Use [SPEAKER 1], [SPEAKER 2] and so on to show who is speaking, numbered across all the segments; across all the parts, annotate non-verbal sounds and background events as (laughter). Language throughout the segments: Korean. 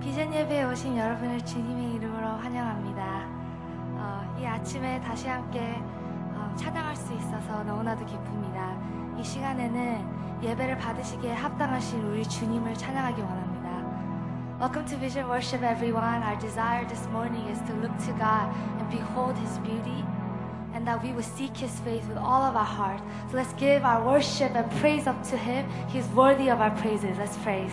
[SPEAKER 1] 비전 예배에 오신 여러분을 주님의 이름으로 환영합니다. 어, 이 아침에 다시 함께 어, 찬양할 수 있어서 너무나도 기쁩니다. 이 시간에는 예배를 받으시기에 합당하신 우리 주님을 찬양하기 원합니다. Welcome to Vision Worship, everyone. Our desire this morning is to look to God and behold His beauty. and that we would seek his face with all of our heart. So let's give our worship and praise up to him. He's worthy of our praises. Let's praise.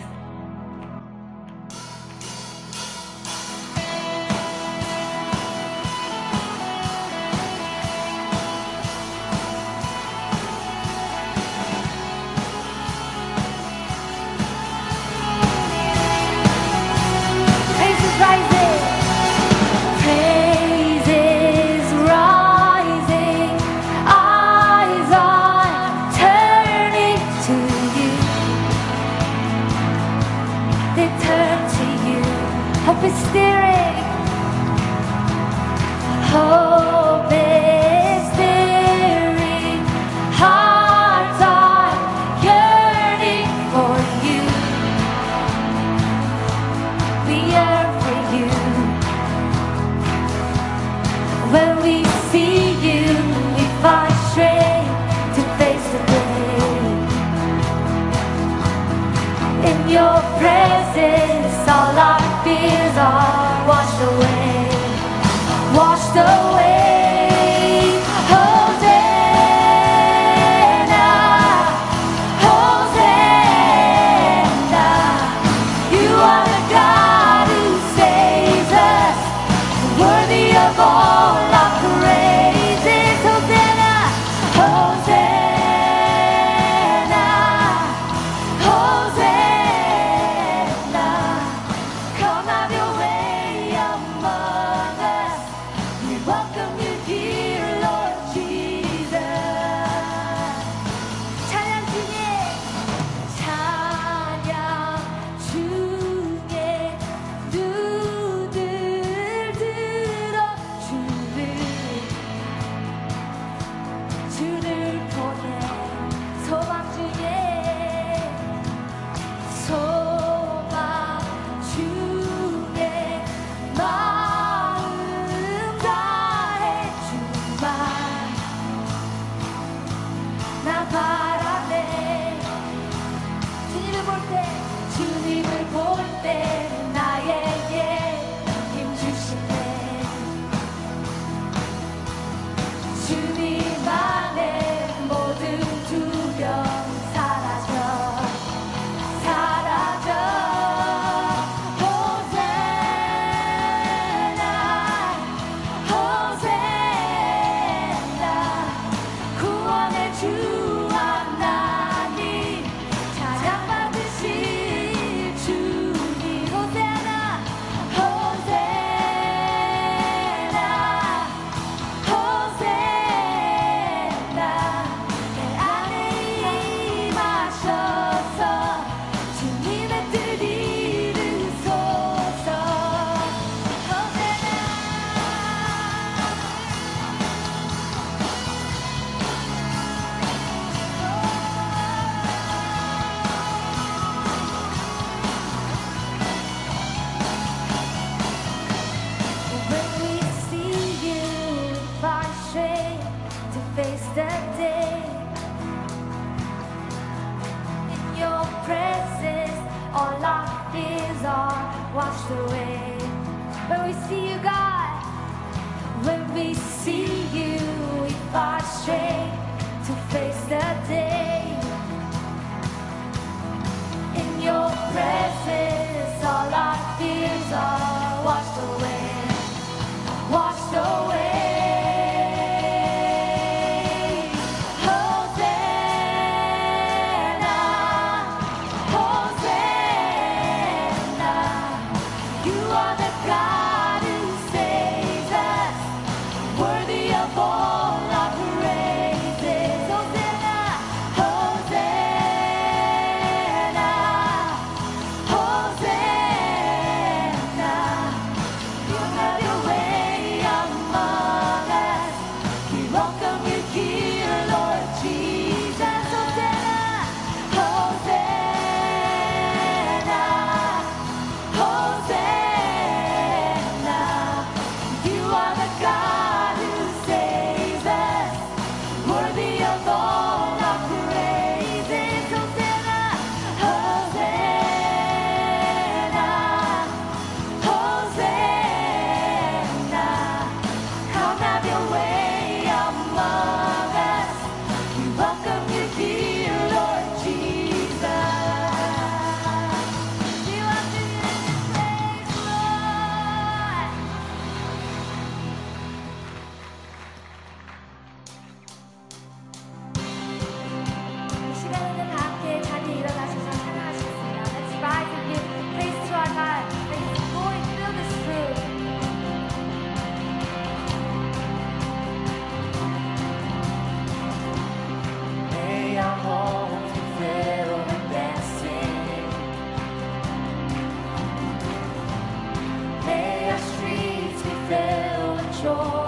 [SPEAKER 1] Oh.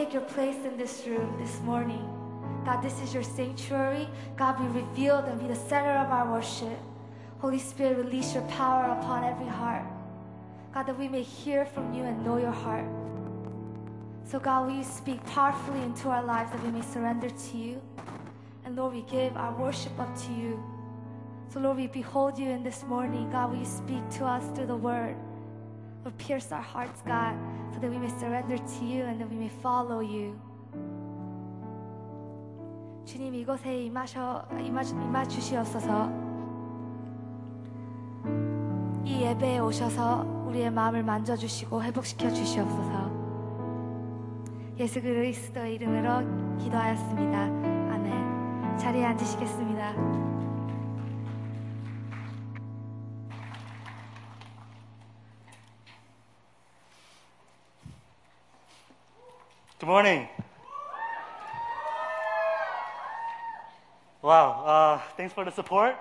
[SPEAKER 1] Take your place in this room this morning. God, this is your sanctuary. God, be revealed and be the center of our worship. Holy Spirit, release your power upon every heart. God, that we may hear from you and know your heart. So, God, will you speak powerfully into our lives that we may surrender to you? And Lord, we give our worship up to you. So, Lord, we behold you in this morning. God, will you speak to us through the word? Lord, pierce our hearts, God, so that we may surrender to you and that we may follow you. 주님 이곳에 임하셔 임하, 임하 주시옵소서. 이 예배에 오셔서 우리의 마음을 만져 주시고 회복시켜 주시옵소서. 예수 그리스도의 이름으로 기도하였습니다. 아멘. 자리에 앉으시겠습니다.
[SPEAKER 2] Good morning. Wow, uh, thanks for the support.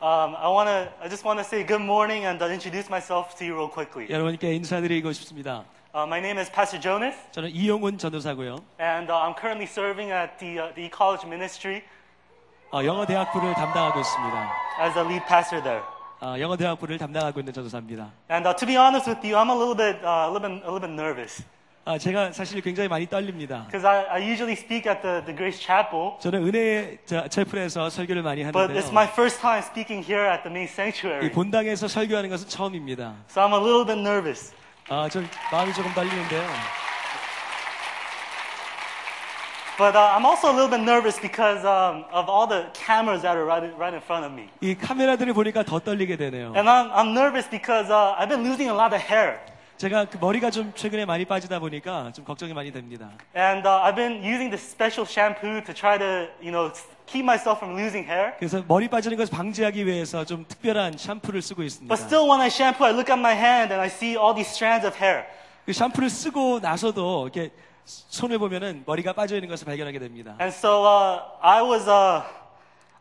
[SPEAKER 2] Um, I want to, I just want to say good morning and uh, introduce myself to you real quickly.
[SPEAKER 3] 여러분께 인사드리고 싶습니다.
[SPEAKER 2] Uh, my name is Pastor Jonas,
[SPEAKER 3] 저는 이용훈 전도사고요.
[SPEAKER 2] and uh, I'm currently serving at the, uh, the college ministry
[SPEAKER 3] 어, 영어 대학부를 담당하고 있습니다.
[SPEAKER 2] as the lead pastor there.
[SPEAKER 3] 어, 영어 대학부를 담당하고 있는 전도사입니다.
[SPEAKER 2] And uh, to be honest with you, I'm a little bit, uh, a little bit, a little bit nervous
[SPEAKER 3] 아, 제가 사실 굉장히 많이 떨립니다.
[SPEAKER 2] because I, I usually speak at the, the Grace Chapel,
[SPEAKER 3] 저는 은혜 자- 첼플에서 설교를 많이
[SPEAKER 2] but it's my
[SPEAKER 3] 하는데요.
[SPEAKER 2] first time speaking here at the main
[SPEAKER 3] 이
[SPEAKER 2] sanctuary,
[SPEAKER 3] 본당에서 설교하는 것은 처음입니다.
[SPEAKER 2] so I'm a little bit nervous.
[SPEAKER 3] 아, 좀 마음이 조금 떨리는데요.
[SPEAKER 2] But uh, I'm also a little bit nervous because um, of all the cameras that are right, in- right in front of me.
[SPEAKER 3] 이 카메라들을 보니까 더 떨리게 되네요.
[SPEAKER 2] And I'm, I'm nervous because uh, I've been losing a lot of hair.
[SPEAKER 3] 제가 그 머리가 좀 최근에 많이 빠지다 보니까 좀 걱정이 많이 됩니다.
[SPEAKER 2] And uh, I've been using this special shampoo to try to, you know, keep myself from losing hair.
[SPEAKER 3] 그래서 머리 빠지는 것을 방지하기 위해서 좀 특별한 샴푸를 쓰고 있습니다.
[SPEAKER 2] But still, when I shampoo, I look at my hand and I see all these strands of hair.
[SPEAKER 3] 그 샴푸를 쓰고 나서도 이렇게 손을 보면은 머리가 빠져 있는 것을 발견하게 됩니다.
[SPEAKER 2] And so uh, I was, uh,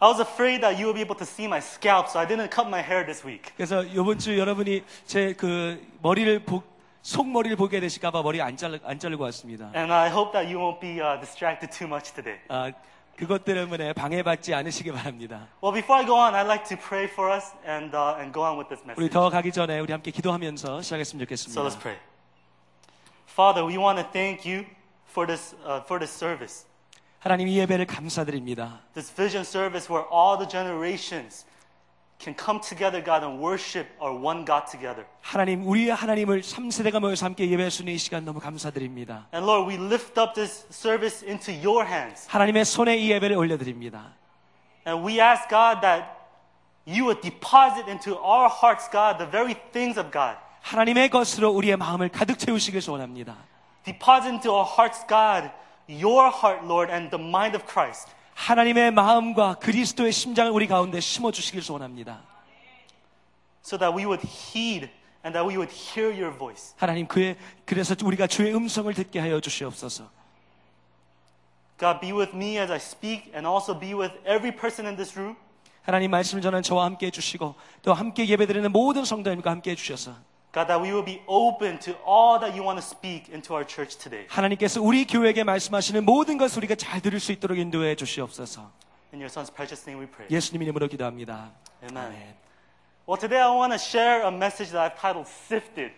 [SPEAKER 2] I was afraid that you would be able to see my scalp, so I didn't cut my hair this week.
[SPEAKER 3] 그래서 이번 주 여러분이 제 그 머리를 보, 속머리를 보게 되실까봐 머리 안, 자르, 안 자르고 왔습니다.
[SPEAKER 2] And I hope that you won't be uh, distracted too much today.
[SPEAKER 3] 아, 그것 때문에 방해받지 않으시기 바랍니다.
[SPEAKER 2] Well, before I go on, I'd like to pray for us and, uh, and go on with this
[SPEAKER 3] 우리
[SPEAKER 2] message.
[SPEAKER 3] 더 가기 전에 우리 함께 기도하면서 시작했으면
[SPEAKER 2] So let's
[SPEAKER 3] 좋겠습니다.
[SPEAKER 2] pray. Father, we want to thank you for this, uh, for this service.
[SPEAKER 3] 하나님 이 예배를 감사드립니다.
[SPEAKER 2] This vision service where all the generations can come together, God, and worship our one God together.
[SPEAKER 3] 하나님, 우리의 하나님을 3세대가 모여서 함께 예배할 수 있는 이 시간 너무 감사드립니다.
[SPEAKER 2] And Lord, we lift up this service into your hands.
[SPEAKER 3] 하나님의 손에 이 예배를 올려드립니다.
[SPEAKER 2] And we ask, God, that you would deposit into our hearts, God, the very things of God.
[SPEAKER 3] 하나님의 것으로 우리의 마음을 가득 채우시길 소원합니다.
[SPEAKER 2] Deposit into our hearts, God, Your heart, Lord, and the mind of Christ.
[SPEAKER 3] 하나님의 마음과 그리스도의 심장을 우리 가운데 심어 주시길 소원합니다.
[SPEAKER 2] so that we would heed and that we would hear your voice.
[SPEAKER 3] 하나님 그의 그래서 우리가 주의 음성을 듣게 하여 주시옵소서.
[SPEAKER 2] God, be with me as I speak and also be with every person in this room.
[SPEAKER 3] 하나님 말씀을 전하는 저와 함께 해주시고 또 함께 예배드리는 모든 성도님과 함께 해주셔서
[SPEAKER 2] God, that we will be open to all that you want to speak into our church today.
[SPEAKER 3] 하나님께서 우리 교회에게 말씀하시는 모든 것을 우리가 잘 들을 수 있도록 인도해 주시옵소서.
[SPEAKER 2] In your son's precious name we pray.
[SPEAKER 3] 예수님 이름으로 기도합니다.
[SPEAKER 2] Amen. Well, today I want to share a message that I've titled Sifted.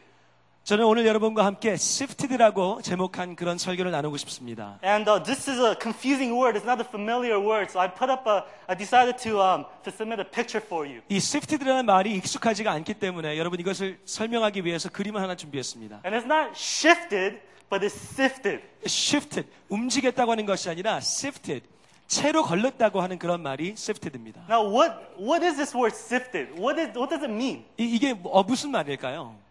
[SPEAKER 3] 저는 오늘 여러분과 함께 Sifted라고 제목한 그런 설교를 나누고 싶습니다.
[SPEAKER 2] And uh, this is a confusing word. It's not a familiar word. So I put up a, I decided to, um, to submit a picture for you.
[SPEAKER 3] 이 Sifted라는 말이 익숙하지가 않기 때문에 여러분 이것을 설명하기 위해서 그림을 하나 준비했습니다.
[SPEAKER 2] And it's not shifted, but it's sifted.
[SPEAKER 3] Shifted, 움직였다고 하는 것이 아니라 Sifted, 채로 걸렸다고 하는 그런 말이 Sifted입니다.
[SPEAKER 2] Now, what, what is this word sifted? What, is, what does it mean?
[SPEAKER 3] 이, 이게 뭐- 어, 무슨 말일까요?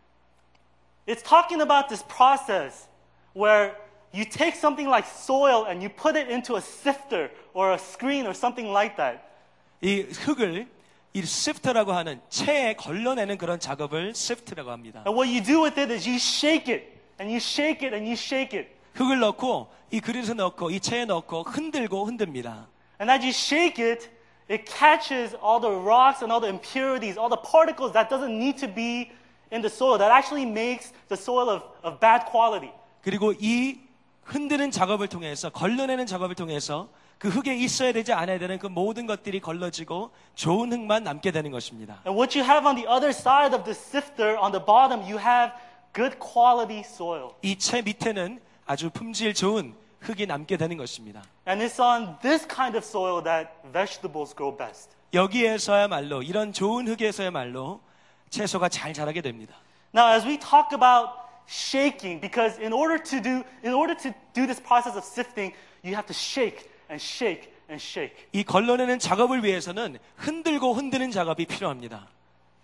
[SPEAKER 2] It's talking about this process where you take something like soil and you put it into a sifter or a screen or something like that.
[SPEAKER 3] 이 흙을 이 Sifter라고 하는 채에 걸러내는 그런 작업을 Sift라고 합니다.
[SPEAKER 2] And what you do with it is you shake it and you shake it and you shake it.
[SPEAKER 3] 흙을 넣고 이 그릇에 넣고 이 채에 넣고 흔들고 흔듭니다.
[SPEAKER 2] And as you shake it, it catches all the rocks and all the impurities, all the particles that doesn't need to be in the soil that actually makes the soil of, of bad quality.
[SPEAKER 3] 그리고 이 흔드는 작업을 통해서 걸러내는 작업을 통해서 그 흙에 있어야 되지 않아야 되는 그 모든 것들이 걸러지고 좋은 흙만 남게 되는 것입니다.
[SPEAKER 2] And what you have on the other side of the sifter, on the bottom, you have good quality soil.
[SPEAKER 3] 이 채 밑에는 아주 품질 좋은 흙이 남게 되는 것입니다.
[SPEAKER 2] And it's on this kind of soil that vegetables grow best.
[SPEAKER 3] 여기에서야말로 이런 좋은 흙에서야말로 채소가 잘 자라게 됩니다.
[SPEAKER 2] Now, as we talk about shaking, because in order to do, in order to do this process of sifting, you have to shake and shake and shake.
[SPEAKER 3] 이 걸러내는 작업을 위해서는 흔들고 흔드는 작업이 필요합니다.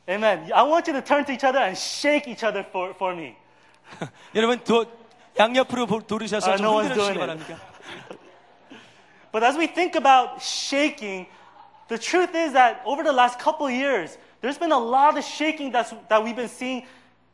[SPEAKER 2] Amen. I want you to turn to each other and shake each other for, for me. (laughs)
[SPEAKER 3] 여러분 도, 양옆으로 보- 돌으셔서
[SPEAKER 2] 아,
[SPEAKER 3] 좀
[SPEAKER 2] no one's
[SPEAKER 3] 흔들어 주시기
[SPEAKER 2] doing it.
[SPEAKER 3] 바랍니다. (laughs)
[SPEAKER 2] But as we think about shaking, the truth is that over the last couple of years, There's been a lot of shaking that's, that we've been seeing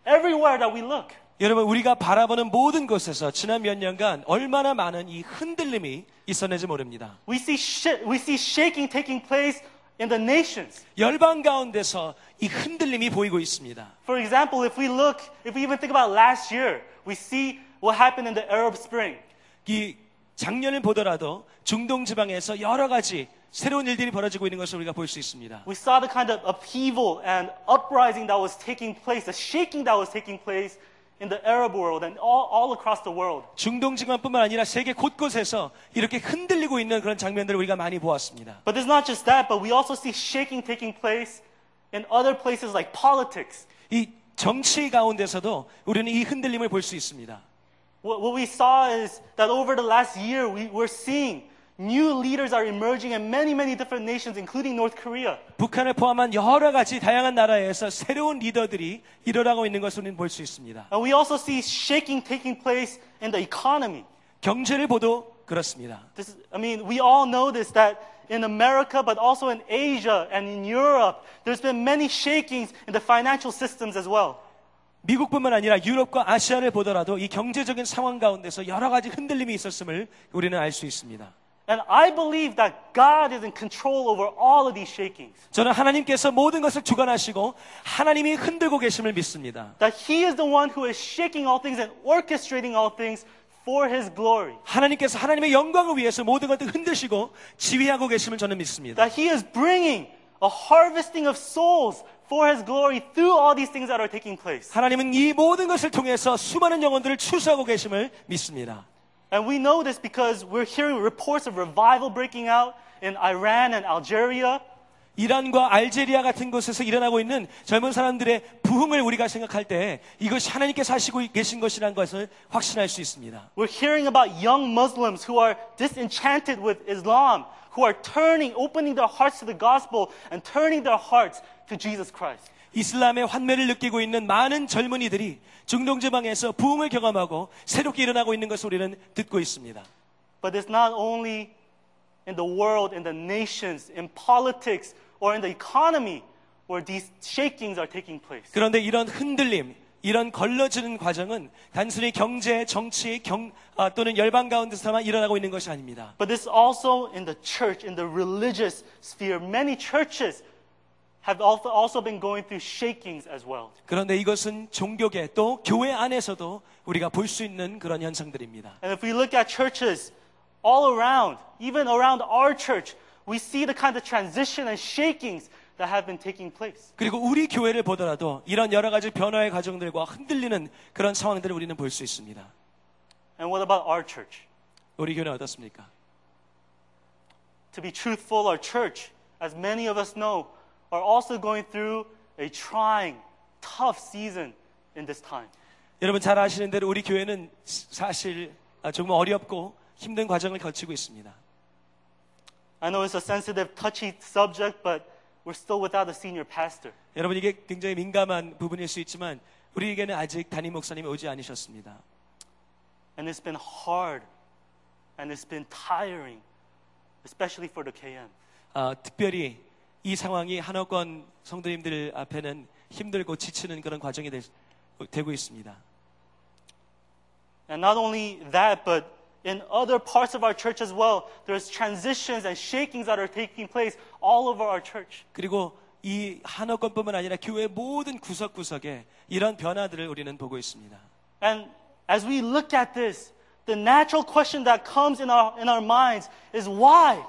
[SPEAKER 2] everywhere that we look.
[SPEAKER 3] 여러분 우리가 바라보는 모든 곳에서 지난 몇 년간 얼마나 많은 이 흔들림이 있었는지 모릅니다.
[SPEAKER 2] We see, sh- we see shaking taking place in the nations.
[SPEAKER 3] 열방 가운데서 이 흔들림이 보이고 있습니다.
[SPEAKER 2] For example, if we look, if we even think about last year, we see what happened in the Arab Spring.
[SPEAKER 3] 이 작년을 보더라도 중동 지방에서 여러 가지 새로운 일들이 벌어지고 있는 것을 우리가 볼 수 있습니다.
[SPEAKER 2] We saw the kind of upheaval and uprising that was taking place, the shaking that was taking place in the Arab world and all, all across the world.
[SPEAKER 3] 중동 지방뿐만 아니라 세계 곳곳에서 이렇게 흔들리고 있는 그런 장면들을 우리가 많이 보았습니다.
[SPEAKER 2] But there's not just that, but we also see shaking taking place in other places like politics.
[SPEAKER 3] 이 정치 가운데서도 우리는 이 흔들림을 볼 수 있습니다.
[SPEAKER 2] What, what we saw is that over the last year, we, we're seeing new leaders are emerging in many, many different nations, including North Korea.
[SPEAKER 3] 북한을 포함한 여러 가지 다양한 나라에서 새로운 리더들이 일어나고 있는 것을 우리는 볼 수 있습니다.
[SPEAKER 2] And we also see shaking taking place in the economy.
[SPEAKER 3] 경제를 보도 그렇습니다.
[SPEAKER 2] This, is- I mean, we all know this that in America, but also in Asia and in Europe, there's been many shakings in the financial systems as well.
[SPEAKER 3] 미국뿐만 아니라 유럽과 아시아를 보더라도 이 경제적인 상황 가운데서 여러 가지 흔들림이 있었음을 우리는 알 수 있습니다.
[SPEAKER 2] And I believe that God is in control over all of these shakings.
[SPEAKER 3] 저는 하나님께서 모든 것을 주관하시고 하나님이 흔들고 계심을 믿습니다.
[SPEAKER 2] That He is the one who is shaking all things and orchestrating all things for His glory.
[SPEAKER 3] 하나님께서 하나님의 영광을 위해서 모든 것을 흔드시고 지휘하고 계심을 저는 믿습니다.
[SPEAKER 2] That He is bringing a harvesting of souls for His glory through all these things that are taking place.
[SPEAKER 3] 하나님은 이 모든 것을 통해서 수많은 영혼들을 추수하고 계심을 믿습니다.
[SPEAKER 2] And we know this because we're hearing reports of revival breaking out in Iran and Algeria.
[SPEAKER 3] 이란과 알제리아 같은 곳에서 일어나고 있는 젊은 사람들의 부흥을 우리가 생각할 때 이것이 하나님께서 하시고 계신 것이라는 것을 확신할 수 있습니다.
[SPEAKER 2] We're hearing about young Muslims who are disenchanted with Islam, who are turning, opening their hearts to the gospel and turning their hearts to Jesus Christ.
[SPEAKER 3] 이슬람의 환멸을 느끼고 있는 많은 젊은이들이 중동 지방에서 부흥을 경험하고 새롭게 일어나고 있는 것을 우리는 듣고 있습니다.
[SPEAKER 2] But it's not only in the world, in the nations, in politics, or in the economy where these shakings are taking place.
[SPEAKER 3] 그런데 이런 흔들림, 이런 걸러지는 과정은 단순히 경제, 정치, 경, 아, 또는 열방 가운데서만 일어나고 있는 것이 아닙니다.
[SPEAKER 2] But this also in the church, in the religious sphere. Many churches have also also been going through shakings as well.
[SPEAKER 3] 그런데 이것은 종교계 또 교회 안에서도 우리가 볼 수 있는 그런 현상들입니다.
[SPEAKER 2] And if we look at churches all around, even around our church, we see the kind of transition and shakings that have been taking place.
[SPEAKER 3] 그리고 우리 교회를 보더라도 이런 여러 가지 변화의 과정들과 흔들리는 그런 상황들을 우리는 볼 수 있습니다.
[SPEAKER 2] And what about our church?
[SPEAKER 3] 우리 교회는 어떻습니까?
[SPEAKER 2] To be truthful, our church, as many of us know, are also going through a trying, tough season in this time.
[SPEAKER 3] 여러분 잘 아시는 대로 우리 교회는 사실 아, 조금 어렵고 힘든 과정을 거치고 있습니다.
[SPEAKER 2] I know it's a sensitive, touchy subject, but we're still without a senior pastor.
[SPEAKER 3] 여러분 이게 굉장히 민감한 부분일 수 있지만 우리에게는 아직 담임 목사님이 오지 않으셨습니다.
[SPEAKER 2] And it's been hard and it's been tiring, especially for the KM.
[SPEAKER 3] 아, 특별히 이 상황이 한옥권 성도님들 앞에는 힘들고 지치는 그런 과정이 되, 되고 있습니다.
[SPEAKER 2] And not only that, but in other parts of our church as well, there's transitions and shakings that are taking place all over our church.
[SPEAKER 3] 그리고 이 한옥권뿐만 아니라 교회 모든 구석구석에 이런 변화들을 우리는 보고 있습니다.
[SPEAKER 2] And as we look at this, the natural question that comes in our, in our minds is why?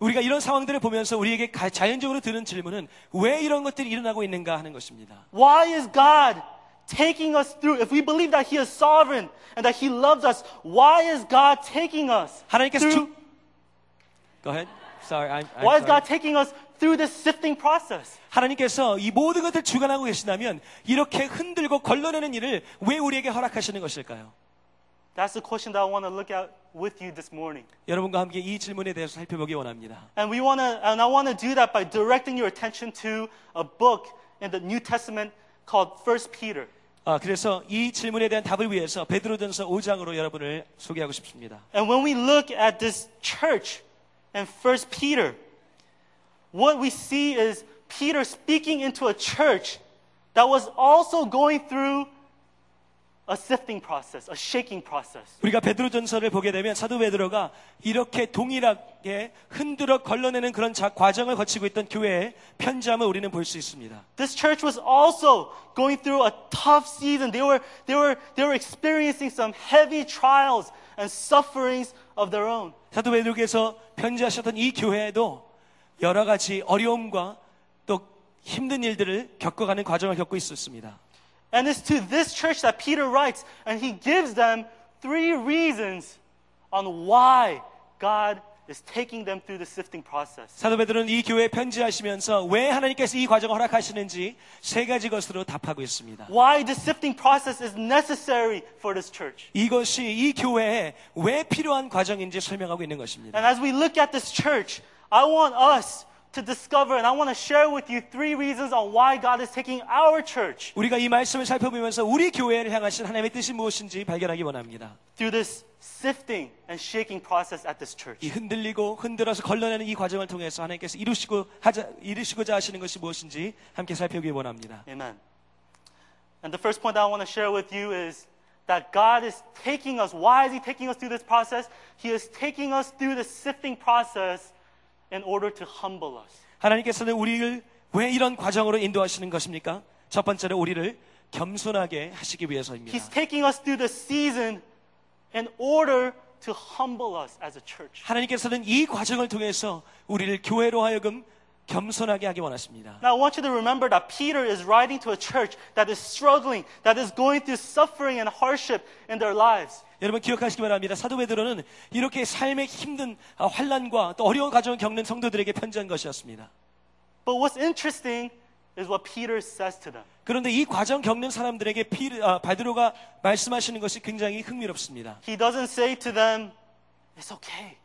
[SPEAKER 3] 우리가 이런 상황들을 보면서 우리에게 가- 자연적으로 드는 질문은 왜 이런 것들이 일어나고 있는가 하는 것입니다.
[SPEAKER 2] Why is God taking us through? If we believe that He is sovereign and that He loves us, why is God taking us
[SPEAKER 3] 하나님께서
[SPEAKER 2] through,
[SPEAKER 3] 주... Go ahead. Sorry, I'm, I'm
[SPEAKER 2] why is
[SPEAKER 3] sorry.
[SPEAKER 2] God taking us through this sifting process?
[SPEAKER 3] 하나님께서 이 모든 것을 주관하고 계신다면 이렇게 흔들고 걸러내는 일을 왜 우리에게 허락하시는 것일까요?
[SPEAKER 2] That's the question that I want to look at with you this morning.
[SPEAKER 3] 여러분과 함께 이 질문에 대해서 살펴보기 원합니다.
[SPEAKER 2] And we want to, and I want to do that by directing your attention to a book in the New Testament called First Peter.
[SPEAKER 3] 아, 그래서 이 질문에 대한 답을 위해서 베드로전서 5장으로 여러분을 소개하고 싶습니다.
[SPEAKER 2] And when we look at this church in First Peter, what we see is Peter speaking into a church that was also going through a sifting process, a shaking process.
[SPEAKER 3] 우리가 베드로전서를 보게 되면 사도 베드로가 이렇게 동일하게 흔들어 걸러내는 그런 자- 과정을 거치고 있던 교회의 편지함을 우리는 볼 수 있습니다.
[SPEAKER 2] This church was also going through a tough season. They were, they were, they were experiencing some heavy trials and sufferings of their own.
[SPEAKER 3] 사도 베드로께서 편지하셨던 이 교회에도 여러 가지 어려움과 또 힘든 일들을 겪어가는 과정을 겪고 있었습니다.
[SPEAKER 2] And it's to this church that Peter writes, and he gives them three reasons on why God is taking them through the sifting process.
[SPEAKER 3] 사도 베드로는 이 교회에 편지하시면서 왜 하나님께서 이 과정을 허락하시는지 세 가지 것으로 답하고 있습니다.
[SPEAKER 2] Why the sifting process is necessary for this church.
[SPEAKER 3] 이것이 이 교회에 왜 필요한 과정인지 설명하고 있는 것입니다.
[SPEAKER 2] And as we look at this church, I want us to discover and I want to share with you three reasons on why God is taking our church
[SPEAKER 3] 우리가 이 말씀을 살펴보면서 우리 교회를 향하신 하나님의 뜻이 무엇인지 발견하기 원합니다.
[SPEAKER 2] through this sifting and shaking process at this church.
[SPEAKER 3] 이 흔들리고 흔들어서 걸러내는 이 과정을 통해서 하나님께서 이루시고 하자 이루시고자 하시는 것이 무엇인지 함께 살펴보기 원합니다.
[SPEAKER 2] Amen. And the first point that I want to share with you is that God is taking us. Why is He taking us through this process? He is taking us through the sifting process in order to humble us.
[SPEAKER 3] 하나님께서는 우리를 왜 이런 과정으로 인도하시는 것입니까? 첫 번째로 우리를 겸손하게 하시기 위해서입니다.
[SPEAKER 2] He's taking us through the season in order to humble us as a church.
[SPEAKER 3] 하나님께서는 이 과정을 통해서 우리를 교회로 하여금 겸손하게 하기 원하십니다.
[SPEAKER 2] Now, I want you to remember that Peter is writing to a church that is struggling, that is going through suffering and hardship in their lives.
[SPEAKER 3] 여러분 기억하시기 바랍니다. 사도 베드로는 이렇게 삶의 힘든 아, 환란과 또 어려운 과정을 겪는 성도들에게 편지한 것이었습니다.
[SPEAKER 2] But what's interesting is what Peter says to them.
[SPEAKER 3] 그런데 이 과정 겪는 사람들에게 피, 아, 바드로가 말씀하시는 것이 굉장히 흥미롭습니다.
[SPEAKER 2] He doesn't say to them, it's okay.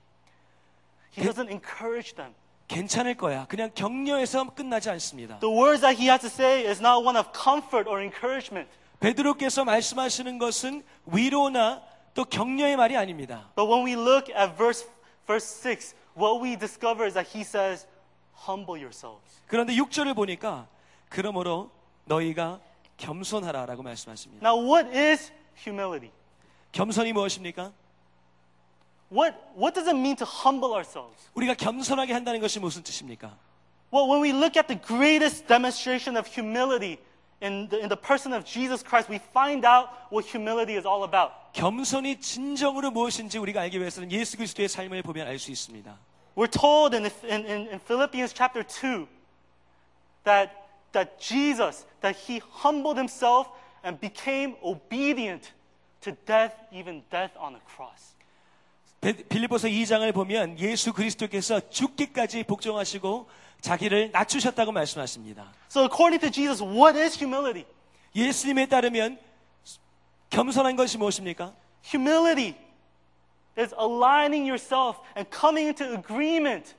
[SPEAKER 2] He doesn't encourage them.
[SPEAKER 3] 괜찮을 거야. 그냥 격려해서 끝나지 않습니다.
[SPEAKER 2] The words that he has to say is not one of comfort or encouragement.
[SPEAKER 3] 베드로께서 말씀하시는 것은 위로나 또 격려의 말이 아닙니다.
[SPEAKER 2] But when we look at verse, verse 6, what we discover is that he says, humble yourselves.
[SPEAKER 3] 그런데 6절을 보니까 그러므로 너희가 겸손하라라고 말씀하십니다.
[SPEAKER 2] Now, what is humility?
[SPEAKER 3] 겸손이 무엇입니까?
[SPEAKER 2] What, what does it mean to humble ourselves?
[SPEAKER 3] 우리가 겸손하게 한다는 것이 무슨 뜻입니까?
[SPEAKER 2] Well, when we look at the greatest demonstration of humility in the, in the person of Jesus Christ, we find out what humility is all about.
[SPEAKER 3] 겸손이 진정으로 무엇인지 우리가 알기 위해서는 예수 그리스도의 삶을 보면 알 수 있습니다.
[SPEAKER 2] We're told in, in, in, in Philippians chapter 2 that, that Jesus, that he humbled himself and became obedient to death, even death on a cross.
[SPEAKER 3] 베- 빌립보서 2장을 보면 예수 그리스도께서 죽기까지 복종하시고 자기를 낮추셨다고 말씀하십니다.
[SPEAKER 2] So, according to Jesus, what is humility?
[SPEAKER 3] 예수님에 따르면 겸손한 것이 무엇입니까?
[SPEAKER 2] Humility is aligning yourself and coming into agreement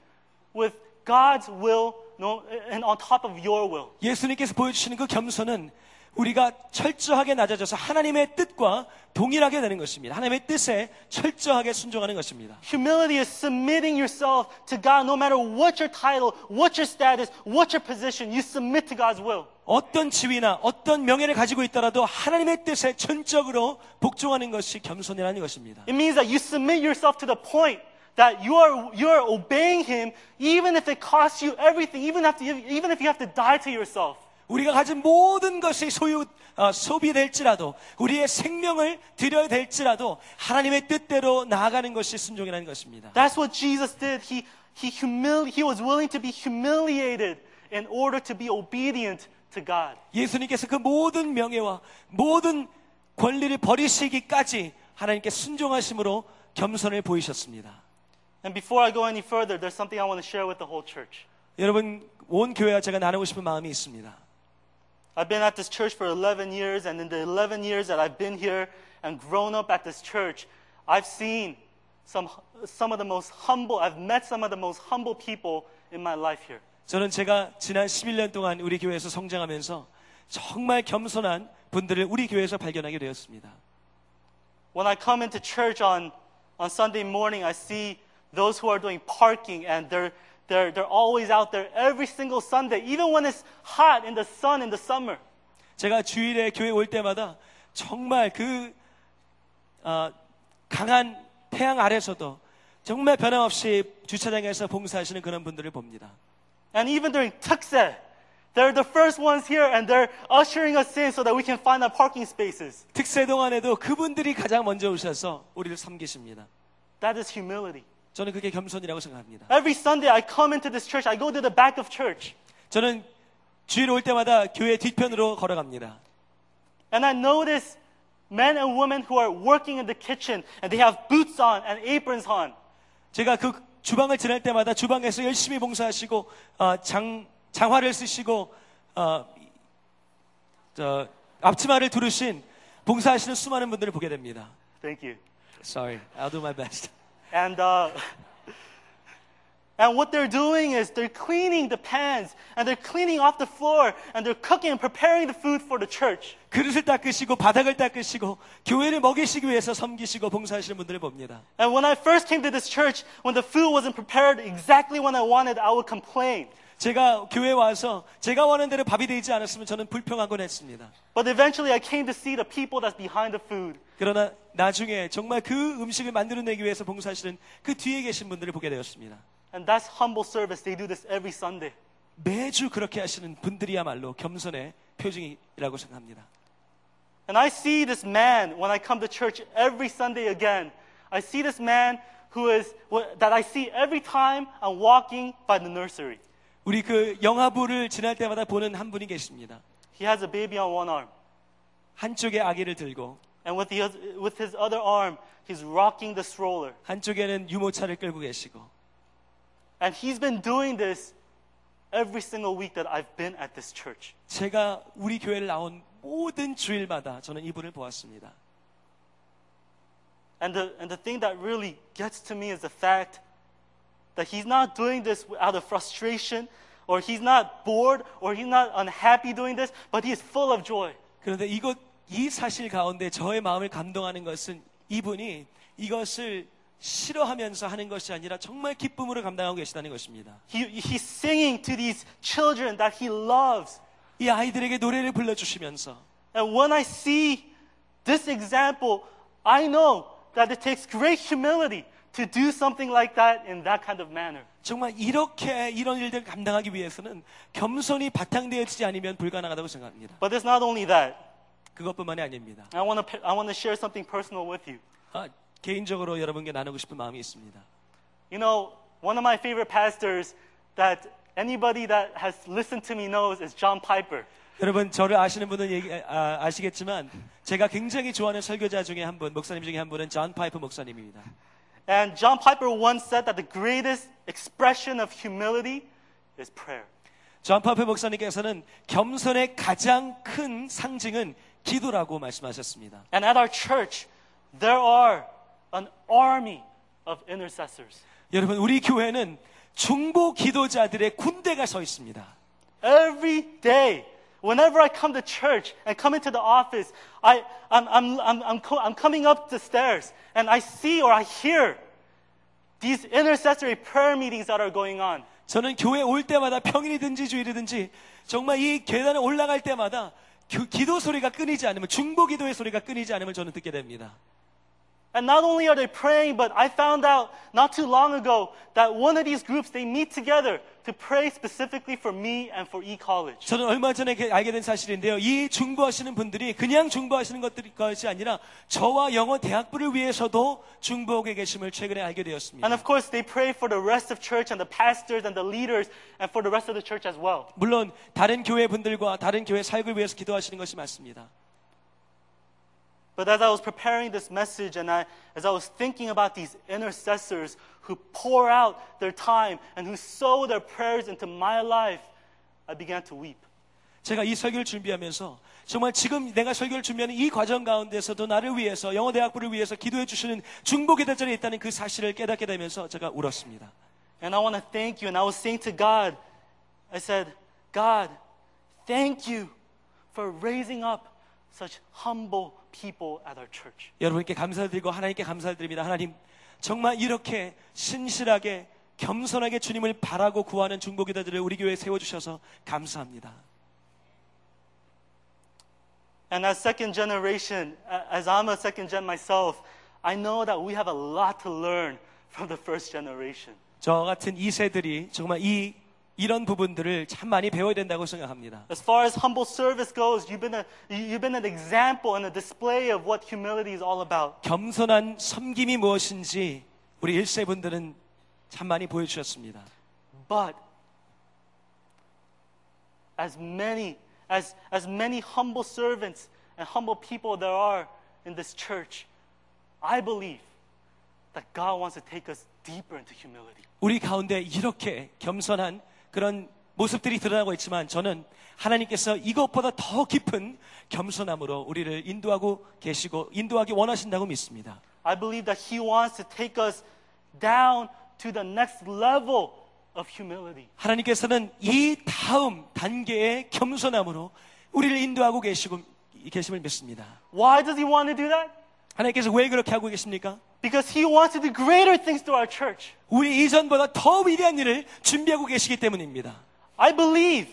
[SPEAKER 2] with God's will no, and on top of your will.
[SPEAKER 3] 예수님께서 보여주시는 그 겸손은 우리가 철저하게 낮아져서 하나님의 뜻과 동일하게 되는 것입니다. 하나님의 뜻에 철저하게 순종하는 것입니다.
[SPEAKER 2] Humility is submitting yourself to God no matter what your title, what your status, what your position, you submit to God's will.
[SPEAKER 3] 어떤 지위나 어떤 명예를 가지고 있더라도 하나님의 뜻에 전적으로 복종하는 것이 겸손이라는 것입니다.
[SPEAKER 2] It means that you submit yourself to the point that you are, you are obeying Him even if it costs you everything, even, have to, even if you have to die to yourself.
[SPEAKER 3] 우리가 가진 모든 것이 소유 어, 소비될지라도 우리의 생명을 드려야 될지라도 하나님의 뜻대로 나아가는 것이 순종이라는 것입니다.
[SPEAKER 2] That's what Jesus did. He, he, humili- he was willing to be humiliated in order to be obedient to God.
[SPEAKER 3] 예수님께서 그 모든 명예와 모든 권리를 버리시기까지 하나님께 순종하심으로 겸손을 보이셨습니다.
[SPEAKER 2] And before I go any further, there's something I want to share with the whole church.
[SPEAKER 3] 여러분 온 교회와 제가 나누고 싶은 마음이 있습니다.
[SPEAKER 2] I've been at this church for 11 years, and in the 11 years that I've been here and grown up at this church, I've seen some, some of the most humble, I've met some of the most humble people in my life here.
[SPEAKER 3] 저는 제가 지난 11년 동안 우리 교회에서 성장하면서 정말 겸손한 분들을 우리 교회에서 발견하게 되었습니다.
[SPEAKER 2] When I come into church on, on Sunday morning, I see those who are doing parking and they're, they're, they're always out there every single Sunday, even when it's hot in the sun in the summer.
[SPEAKER 3] 제가 주일에 교회 올 때마다 정말 그 어, 강한 태양 아래서도 정말 변함없이 주차장에서 봉사하시는 그런 분들을 봅니다.
[SPEAKER 2] And even during Tukse, they're the first ones here and they're ushering us in so that we can find our parking spaces.
[SPEAKER 3] 특세 동안에도 그분들이 가장 먼저 오셔서 우리를 섬기십니다.
[SPEAKER 2] That is humility.
[SPEAKER 3] 저는 그게 겸손이라고 생각합니다.
[SPEAKER 2] Every Sunday I come into this church, I go to the back of church,
[SPEAKER 3] 저는 주일 올 때마다 교회 뒤편으로 걸어갑니다.
[SPEAKER 2] and I notice men and women who are working in the kitchen and they have boots on and aprons on.
[SPEAKER 3] 제가 그 주방을 지날 때마다 주방에서 열심히 봉사하시고 어, 장 장화를 쓰시고 어, 저 앞치마를 두르신 봉사하시는 수많은 분들을 보게 됩니다.
[SPEAKER 2] Thank you.
[SPEAKER 3] Sorry, I'll do my best.
[SPEAKER 2] And uh, and what they're doing is they're cleaning the pans and they're cleaning off the floor and they're cooking and preparing the food for the church.
[SPEAKER 3] 그릇을 닦으시고 바닥을 닦으시고 교회를 먹이시기 위해서 섬기시고 봉사하시는 분들을 봅니다.
[SPEAKER 2] And when I first came to this church, when the food wasn't prepared exactly when I wanted, I would complain.
[SPEAKER 3] 제가 교회에 와서 제가 원하는 대로 밥이 되지 않았으면 저는 불평하곤 했습니다.
[SPEAKER 2] But eventually I came to see the people that's behind the food.
[SPEAKER 3] 그러나 나중에 정말 그 음식을 만들어내기 위해서 봉사하시는 그 뒤에 계신 분들을 보게 되었습니다.
[SPEAKER 2] And that's humble service. They do this every Sunday.
[SPEAKER 3] 매주 그렇게 하시는 분들이야말로 겸손의 표징이라고 생각합니다.
[SPEAKER 2] And I see this man when I come to church every Sunday again. I see this man who is that I see every time I'm walking by the nursery.
[SPEAKER 3] 우리 그 영화부를 지날 때마다 보는 한 분이 계십니다.
[SPEAKER 2] He has a baby on one arm,
[SPEAKER 3] 한쪽에 아기를 들고
[SPEAKER 2] and with, the, with his other arm, he's rocking the stroller.
[SPEAKER 3] 한쪽에는 유모차를 끌고 계시고
[SPEAKER 2] And he's been doing this every single week that I've been at this church.
[SPEAKER 3] 제가 우리 교회를 나온 모든 주일마다 저는 이분을 보았습니다.
[SPEAKER 2] And the, and the thing that really gets to me is the fact that he's not doing this out of frustration, or he's not bored, or he's not unhappy doing this, but he is full of joy.
[SPEAKER 3] 그런데 이것 이 사실 가운데 저의 마음을 감동하는 것은 이분이 이것을 싫어하면서 하는 것이 아니라 정말 기쁨으로 감당하고 계시다는 것입니다.
[SPEAKER 2] He, he's singing to these children that he loves
[SPEAKER 3] 이 아이들에게 노래를 불러주시면서
[SPEAKER 2] And when I see this example, I know that it takes great humility to do something like that in that kind of manner.
[SPEAKER 3] 정말 이렇게 이런 일들을 감당하기 위해서는 겸손이 바탕되어지지 않으면 불가능하다고 생각합니다.
[SPEAKER 2] But it's not only that.
[SPEAKER 3] 그것뿐만이 아닙니다.
[SPEAKER 2] I want to I want to share something personal with you.
[SPEAKER 3] 아, 개인적으로 여러분께 나누고 싶은 마음이 있습니다.
[SPEAKER 2] You know, one of my favorite pastors that anybody that has listened to me knows is John Piper.
[SPEAKER 3] 여러분 저를 아시는 분은 얘기, 아, 아시겠지만 제가 굉장히 좋아하는 설교자 중에 한 분, 목사님 중에 한 분은 존 파이프 목사님입니다.
[SPEAKER 2] And John Piper once said that the greatest expression of humility is prayer.
[SPEAKER 3] 존 파이프 목사님께서는 겸손의 가장 큰 상징은 기도라고 말씀하셨습니다.
[SPEAKER 2] And at our church, there are an army of intercessors.
[SPEAKER 3] 여러분 우리 교회는 중보 기도자들의 군대가 서 있습니다.
[SPEAKER 2] Every day, whenever I come to church and come into the office, I, I'm, I'm, I'm, I'm, co- I'm coming up the stairs and I see or I hear these intercessory prayer meetings that are going on.
[SPEAKER 3] 저는 교회 올 때마다 평일이든지 주일이든지 정말 이 계단을 올라갈 때마다 그 기도 소리가 끊이지 않으면 중보 기도의 소리가 끊이지 않으면 저는 듣게 됩니다.
[SPEAKER 2] And not only are they praying, but I found out not too long ago that one of these groups, they meet together to pray specifically for me and for e-college.
[SPEAKER 3] 저는 얼마 전에 게- 알게 된 사실인데요. 이 중보하시는 분들이 그냥 중보하시는 것들이 것이 아니라 저와 영어 대학부를 위해서도 중보하게 계심을 최근에 알게 되었습니다.
[SPEAKER 2] And of course, they pray for the rest of church and the pastors and the leaders and for the rest of the church as well.
[SPEAKER 3] 물론 다른 교회 분들과 다른 교회 사역을 위해서 기도하시는 것이 맞습니다.
[SPEAKER 2] But as I was preparing this message and I, as I was thinking about these intercessors who pour out their time and who sow their prayers into my life, I began to weep.
[SPEAKER 3] 제가 이 설교를 준비하면서 정말 지금 내가 설교를 준비하는 이 과정 가운데서도 나를 위해서 영어 대학부를 위해서 기도해 주시는 중보 기도자들이 있다는 그 사실을 깨닫게 되면서 제가 울었습니다.
[SPEAKER 2] And I want to thank you. And I was saying to God, I said, God, thank you for raising up such humble people at our church.
[SPEAKER 3] 여러분께 감사를 드리고 하나님께 감사를 드립니다. 하나님 정말 이렇게 신실하게 겸손하게 주님을 바라고 구하는 중보 기도자들을 우리 교회에 세워 주셔서 감사합니다.
[SPEAKER 2] And as second generation, as I'm a second gen myself, I know that we have a lot to learn from the first generation.
[SPEAKER 3] 저 같은 2세들이 정말 이 이런 부분들을 참 많이 배워야 된다고 생각합니다.
[SPEAKER 2] As far as humble service goes, you've been, a, you- you've been an example and a display of what humility is all about.
[SPEAKER 3] 겸손한 섬김이 무엇인지 우리 1세 분들은 참 많이 보여주셨습니다.
[SPEAKER 2] But as many, as, as many humble servants and humble people there are in this church, I believe that God wants to take us deeper into humility.
[SPEAKER 3] 우리 가운데 이렇게 겸손한 그런 모습들이 드러나고 있지만 저는 하나님께서 이것보다 더 깊은 겸손함으로 우리를 인도하고 계시고 인도하기 원하신다고 믿습니다.
[SPEAKER 2] I believe that He wants to take us down to the next level of humility.
[SPEAKER 3] 하나님께서는 이 다음 단계의 겸손함으로 우리를 인도하고 계시고 계심을 믿습니다.
[SPEAKER 2] Why does He want to do that?
[SPEAKER 3] 하나님께서 왜 그렇게 하고 계십니까?
[SPEAKER 2] Because He wants to do greater things to our church.
[SPEAKER 3] 우리 이전보다 더 위대한 일을 준비하고 계시기 때문입니다.
[SPEAKER 2] I believe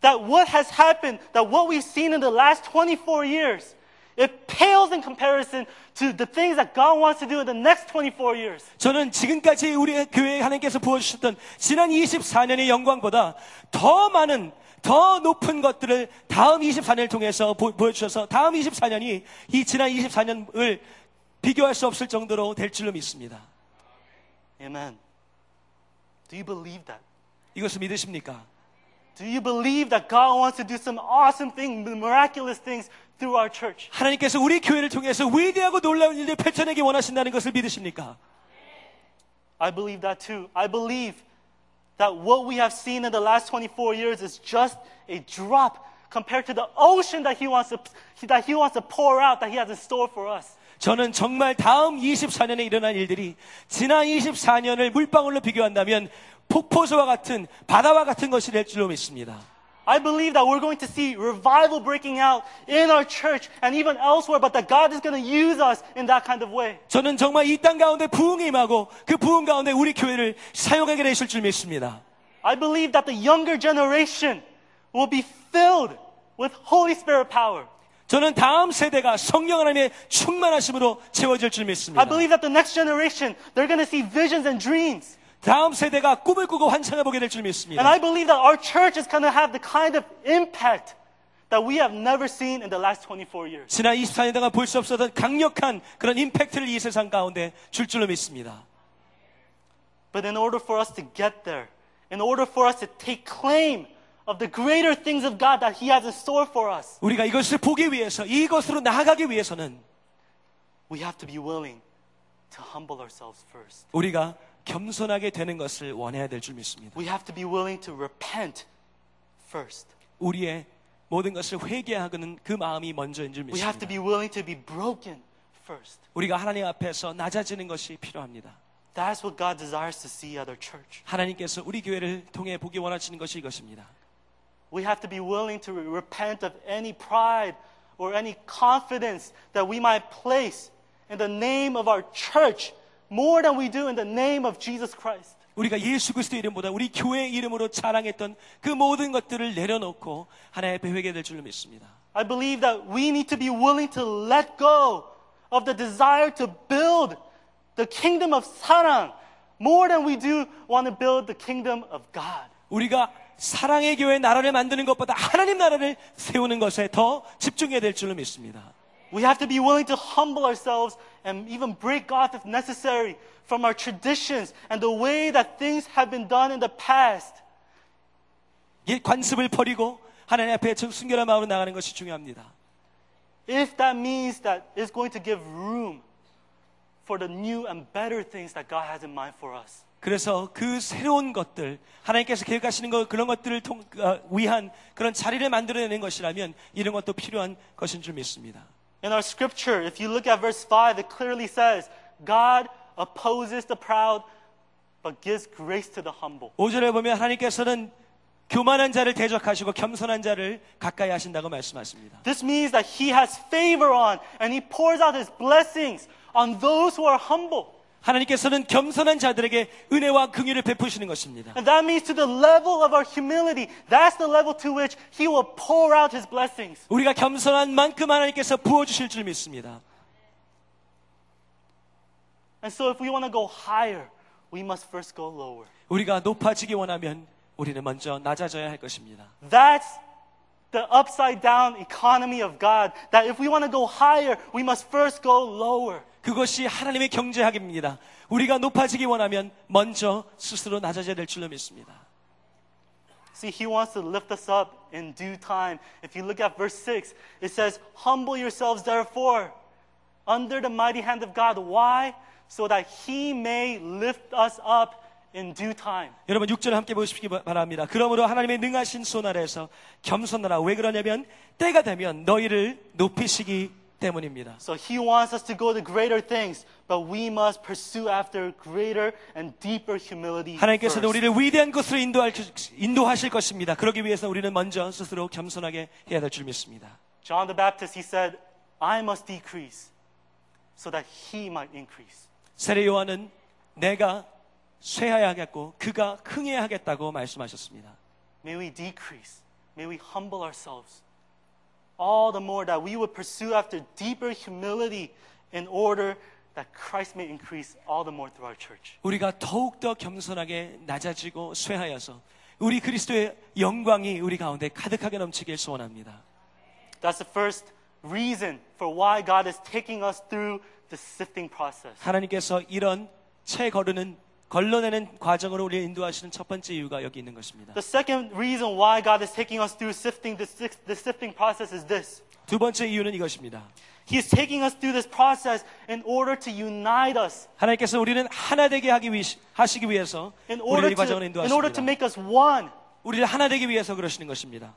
[SPEAKER 2] that what has happened, that what we've seen in the last 24 years, it pales in comparison to the things that God wants to do in the next 24 years.
[SPEAKER 3] 저는 지금까지 우리 교회에 하나님께서 부어주셨던 지난 24년의 영광보다 더 많은 더 높은 것들을 다음 24년을 통해서 보, 보여주셔서 다음 24년이 이 지난 24년을 비교할 수 없을 정도로 될 줄로 믿습니다.
[SPEAKER 2] Amen. Do you believe that?
[SPEAKER 3] 이것을 믿으십니까?
[SPEAKER 2] Do you believe that God wants to do some awesome things, miraculous things through our church?
[SPEAKER 3] 하나님께서 우리 교회를 통해서 위대하고 놀라운 일을 펼쳐내기 원하신다는 것을 믿으십니까?
[SPEAKER 2] I believe that too. I believe that what we have seen in the last 24 years is just a drop compared to the ocean that He wants to, that He wants to pour out, that He has in store for us.
[SPEAKER 3] 저는 정말 다음 24년에 일어난 일들이 지난 24년을 물방울로 비교한다면 폭포수와 같은 바다와 같은 것이 될 줄로 믿습니다.
[SPEAKER 2] I believe that we're going to see revival breaking out in our church and even elsewhere, but that God is going to use us in that kind of way.
[SPEAKER 3] 저는 정말 이 땅 가운데 부흥이 임하고 그 부흥 가운데 우리 교회를 사용하게 되실 줄 믿습니다.
[SPEAKER 2] I believe that the younger generation will be filled with Holy Spirit power.
[SPEAKER 3] 저는 다음 세대가 성령 하나님의 충만하심으로 채워질 줄 믿습니다.
[SPEAKER 2] I believe that the next generation, they're going to see visions and dreams.
[SPEAKER 3] 다음 세대가 꿈을 꾸고 환상을 보게 될 줄
[SPEAKER 2] And
[SPEAKER 3] 믿습니다.
[SPEAKER 2] I believe that our church is going to have the kind of impact that we have never seen in the last 24 years.
[SPEAKER 3] 지난 24년 동안 볼 수 없었던 강력한 그런 임팩트를 이 세상 가운데 줄 줄로 믿습니다.
[SPEAKER 2] But in order for us to get there, in order for us to take claim of the greater things of God that He has in store for us,
[SPEAKER 3] 우리가 이것을 보기 위해서 이것으로 나아가기 위해서는
[SPEAKER 2] we have to be willing to humble ourselves first.
[SPEAKER 3] 우리가 겸손하게 되는 것을 원해야 될 줄 믿습니다.
[SPEAKER 2] We have to be willing to repent first.
[SPEAKER 3] 우리의 모든 것을 회개하는 그 마음이 먼저인 줄
[SPEAKER 2] We have to
[SPEAKER 3] 믿습니다.
[SPEAKER 2] be willing to be broken first.
[SPEAKER 3] 우리가 하나님 앞에서 낮아지는 것이 필요합니다.
[SPEAKER 2] That's what God desires to see at our church.
[SPEAKER 3] 하나님께서 우리 교회를 통해 보기 원하시는 것이 이것입니다.
[SPEAKER 2] We have to be willing to re- repent of any pride or any confidence that we might place in the name of our church more than we do in the name of Jesus Christ.
[SPEAKER 3] 우리가 예수 그리스도 이름보다 우리 교회 이름으로 자랑했던 그 모든 것들을 내려놓고 하나님 앞에 회개될 줄 믿습니다.
[SPEAKER 2] I believe that we need to be willing to let go of the desire to build the kingdom of 사랑 more than we do want to build the kingdom of God.
[SPEAKER 3] 우리가 사랑의 교회 나라를 만드는 것보다 하나님 나라를 세우는 것에 더 집중해야 될 줄로 믿습니다.
[SPEAKER 2] We have to be willing to humble ourselves and even break off, if necessary, from our traditions and the way that things have been done in the past.
[SPEAKER 3] 이 관습을 버리고 하나님 앞에 순결한 마음으로 나가는 것이 중요합니다.
[SPEAKER 2] If that means that it's going to give room for the new and better things that God has in mind for us.
[SPEAKER 3] 그래서 그 새로운 것들 하나님께서 계획하시는 것 그런 것들을 통, 어, 위한 그런 자리를 만들어내는 것이라면 이런 것도 필요한 것인 줄 믿습니다.
[SPEAKER 2] In our scripture, if you look at verse 5, it clearly says, God opposes the proud, but gives grace to the humble.
[SPEAKER 3] 5절에 보면 하나님께서는 교만한 자를 대적하시고 겸손한 자를 가까이 하신다고 말씀하십니다.
[SPEAKER 2] This means that He has favor on and He pours out His blessings on those who are humble.
[SPEAKER 3] 하나님께서는 겸손한 자들에게 은혜와 긍휼을 베푸시는 것입니다.
[SPEAKER 2] And that means to the level of our humility, that's the level to which He will pour out His blessings.
[SPEAKER 3] 우리가 겸손한 만큼 하나님께서 부어주실 줄 믿습니다.
[SPEAKER 2] And so if we want to go higher, we must first go lower.
[SPEAKER 3] 우리가 높아지기 원하면 우리는 먼저 낮아져야 할 것입니다.
[SPEAKER 2] That's the upside down economy of God. That if we want to go higher, we must first go lower.
[SPEAKER 3] 그것이 하나님의 경제학입니다. 우리가 높아지기 원하면 먼저 스스로 낮아져야 될 줄로 믿습니다.
[SPEAKER 2] See, He wants to lift us up in due time. If you look at verse 6, it says, Humble yourselves, therefore, under the mighty hand of God. Why? So that He may lift us up in due time.
[SPEAKER 3] 여러분 6절 함께 보시기 바랍니다. 그러므로 하나님의 능하신 손 아래에서 겸손하라. 왜 그러냐면 때가 되면 너희를 높이시기 때문입니다.
[SPEAKER 2] So He wants us to go to greater things, but we must pursue after greater and deeper humility. first.
[SPEAKER 3] 우리를 위대한 것으로 인도할, 인도하실 것입니다. 그러기 위해서 우리는 먼저 스스로 겸손하게 해야 될 줄 믿습니다.
[SPEAKER 2] John the Baptist, he said, I must decrease so that He might increase.
[SPEAKER 3] 세례 요한은 내가 쇠하야 하겠고 그가 흥해야 하겠다고 말씀하셨습니다.
[SPEAKER 2] May we decrease. May we humble ourselves. All the more that we would pursue after deeper humility in order that Christ may increase all the more through our church.
[SPEAKER 3] 우리가 더욱더 겸손하게 낮아지고 쇠하여서 우리 그리스도의 영광이 우리 가운데 가득하게 넘치길 소원합니다.
[SPEAKER 2] That's the first reason for why God is taking us through the sifting process.
[SPEAKER 3] 하나님께서 이런 채 거르는 걸러내는 과정으로 우리를 인도하시는 첫 번째 이유가 여기 있는 것입니다.
[SPEAKER 2] The second reason why God is taking us through sifting the, sif- the sifting process is this.
[SPEAKER 3] 두 번째 이유는 이것입니다.
[SPEAKER 2] He is taking us through this process in order to unite us,
[SPEAKER 3] 하나님께서 우리는 하나 되게 하기 위, 하시기 위해서
[SPEAKER 2] in order
[SPEAKER 3] 우리를 이
[SPEAKER 2] to,
[SPEAKER 3] 과정을
[SPEAKER 2] in order to
[SPEAKER 3] 인도하십니다.
[SPEAKER 2] make us one.
[SPEAKER 3] 우리를 하나 되기 위해서 그러시는 것입니다.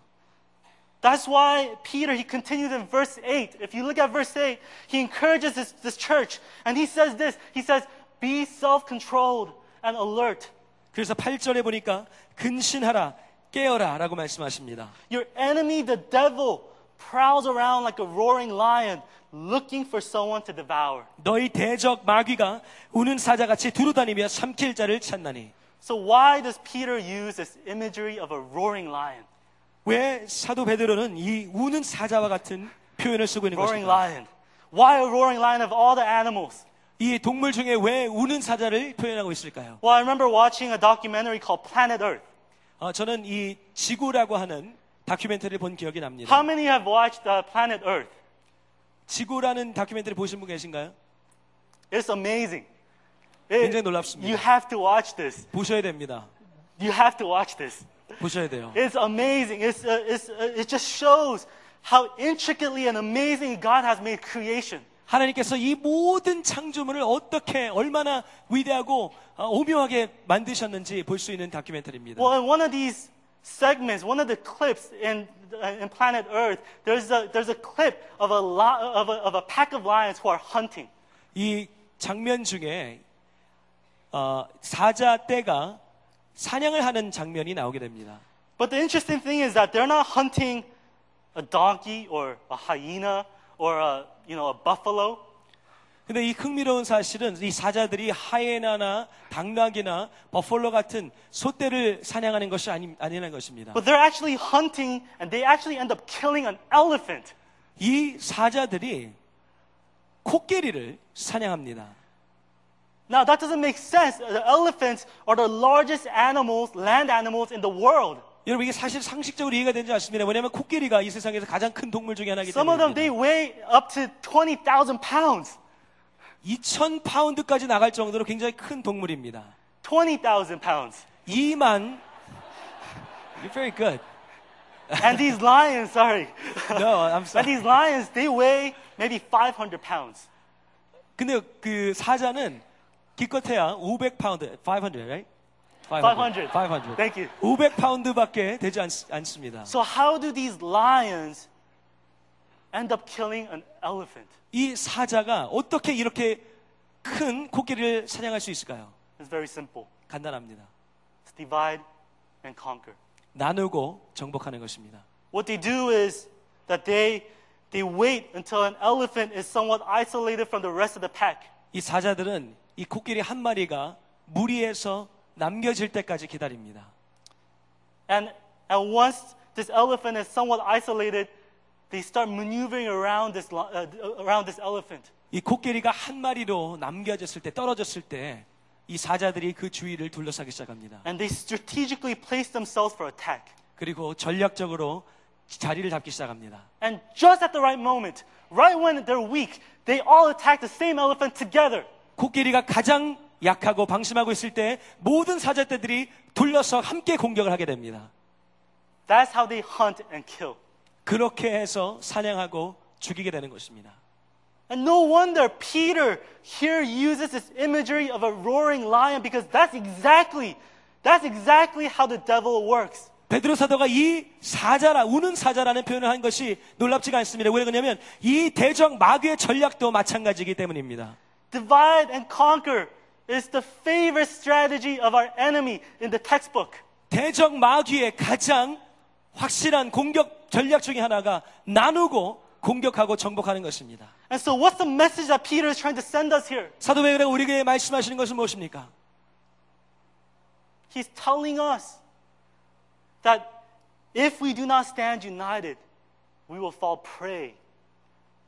[SPEAKER 2] That's why Peter, he continues in verse 8. If you look at verse 8, he encourages this, this church and he says this. He says, Be self controlled and alert.
[SPEAKER 3] 그래서 8절에 보니까 근신하라 깨어라 라고 말씀하십니다.
[SPEAKER 2] Your enemy, the devil, prowls around like a roaring lion looking for someone to devour.
[SPEAKER 3] 너희 대적 마귀가 우는 사자같이 두루다니며 삼킬 자를 찾나니
[SPEAKER 2] So, why does Peter use this imagery of a roaring lion?
[SPEAKER 3] 왜 사도 베드로는 이 우는 사자와 같은 표현을 쓰고 있는
[SPEAKER 2] Roaring
[SPEAKER 3] 것일까?
[SPEAKER 2] lion. Why a roaring lion of all the animals?
[SPEAKER 3] 이 동물 중에 왜 우는 사자를 표현하고 있을까요?
[SPEAKER 2] Well, I remember watching a documentary called Planet Earth.
[SPEAKER 3] 어, 저는 이 지구라고 하는 다큐멘터리를 본 기억이 납니다.
[SPEAKER 2] How many have watched uh, Planet Earth?
[SPEAKER 3] 지구라는 다큐멘터리 보신 분 계신가요?
[SPEAKER 2] It's amazing. It-
[SPEAKER 3] 굉장히 놀랍습니다.
[SPEAKER 2] you have to watch this.
[SPEAKER 3] 보셔야 됩니다.
[SPEAKER 2] You have to watch this.
[SPEAKER 3] 보셔야 돼요.
[SPEAKER 2] It's amazing. It's, uh, it's, uh, it just shows how intricately and amazing God has made creation.
[SPEAKER 3] 하나님께서 이 모든 창조물을 어떻게 얼마나 위대하고 어, 오묘하게 만드셨는지 볼 수 있는 다큐멘터리입니다.
[SPEAKER 2] Well, in one of these segments, one of the clips in, uh, in Planet Earth, there's a, there's a clip of a, li- of, a, of a pack of lions who are hunting.
[SPEAKER 3] 이 장면 중에 어, 사자 떼가 사냥을 하는 장면이 나오게 됩니다.
[SPEAKER 2] But the interesting thing is that they're not hunting a donkey or a hyena or a, you know, a buffalo.
[SPEAKER 3] 근데 이 흥미로운 사실은 이 사자들이 하이에나나 당나귀나 버fol로 같은 소떼를 사냥하는 것이 아니, 아니라는 것입니다.
[SPEAKER 2] But they're actually hunting and they actually end up killing an elephant.
[SPEAKER 3] 이 사자들이 코끼리를 사냥합니다.
[SPEAKER 2] Now that doesn't make sense. The elephants are the largest animals, land animals in the world.
[SPEAKER 3] 여러분 이게 사실 상식적으로 이해가 되지 않습니다. 왜냐하면 코끼리가 이 세상에서 가장 큰 동물 중에 하나이기
[SPEAKER 2] Some of them,
[SPEAKER 3] 때문에
[SPEAKER 2] they weigh up to 20,000 pounds.
[SPEAKER 3] 2천 파운드까지 나갈 정도로 굉장히 큰 동물입니다.
[SPEAKER 2] 20,000 pounds.
[SPEAKER 3] 2만 You're very good.
[SPEAKER 2] And these lions, sorry.
[SPEAKER 3] No, I'm
[SPEAKER 2] And
[SPEAKER 3] sorry.
[SPEAKER 2] these lions, they weigh maybe 500 pounds.
[SPEAKER 3] 근데 그 사자는 기껏해야 500 파운드, 500, right?
[SPEAKER 2] 500.
[SPEAKER 3] 500.
[SPEAKER 2] Thank you.
[SPEAKER 3] 500 파운드밖에 되지 않, 않습니다.
[SPEAKER 2] So how do these lions end up killing an elephant?
[SPEAKER 3] 이 사자가 어떻게 이렇게 큰 코끼리를 사냥할 수 있을까요?
[SPEAKER 2] It's very simple.
[SPEAKER 3] 간단합니다.
[SPEAKER 2] It's divide and conquer.
[SPEAKER 3] 나누고 정복하는 것입니다.
[SPEAKER 2] What they do is that they they wait until an elephant is somewhat isolated from the rest of the pack.
[SPEAKER 3] 이 사자들은 이 코끼리 한 마리가 무리에서 남겨질 때까지 기다립니다.
[SPEAKER 2] And and once this elephant is somewhat isolated, they start maneuvering around this li- uh, around this elephant.
[SPEAKER 3] 이 코끼리가 한 마리로 남겨졌을 때, 떨어졌을 때, 이 사자들이 그 주위를 둘러싸기 시작합니다.
[SPEAKER 2] And they strategically place themselves for attack.
[SPEAKER 3] 그리고 전략적으로 자리를 잡기 시작합니다.
[SPEAKER 2] And just at the right moment, right when they're weak, they all attack the same elephant together.
[SPEAKER 3] 코끼리가 가장 약하고 방심하고 있을 때 모든 사자떼들이 둘러서 함께 공격을 하게 됩니다.
[SPEAKER 2] That's how they hunt and kill.
[SPEAKER 3] 그렇게 해서 사냥하고 죽이게 되는 것입니다.
[SPEAKER 2] And no wonder Peter here uses this imagery of a roaring lion because that's exactly, that's exactly how the devil works.
[SPEAKER 3] 베드로 사도가 이 사자라 우는 사자라는 표현을 한 것이 놀랍지가 않습니다. 왜 그러냐면 이 대적 마귀의 전략도 마찬가지이기 때문입니다.
[SPEAKER 2] Divide and conquer is the favorite strategy of our enemy in the textbook.
[SPEAKER 3] 대적 마귀의 가장 확실한 공격 전략 중에 하나가 나누고 공격하고 정복하는 것입니다.
[SPEAKER 2] And so what's the message that Peter is trying to send us here?
[SPEAKER 3] 사도 베드로가 우리에게 말씀하시는 것은 무엇입니까?
[SPEAKER 2] He's telling us that if we do not stand united, we will fall prey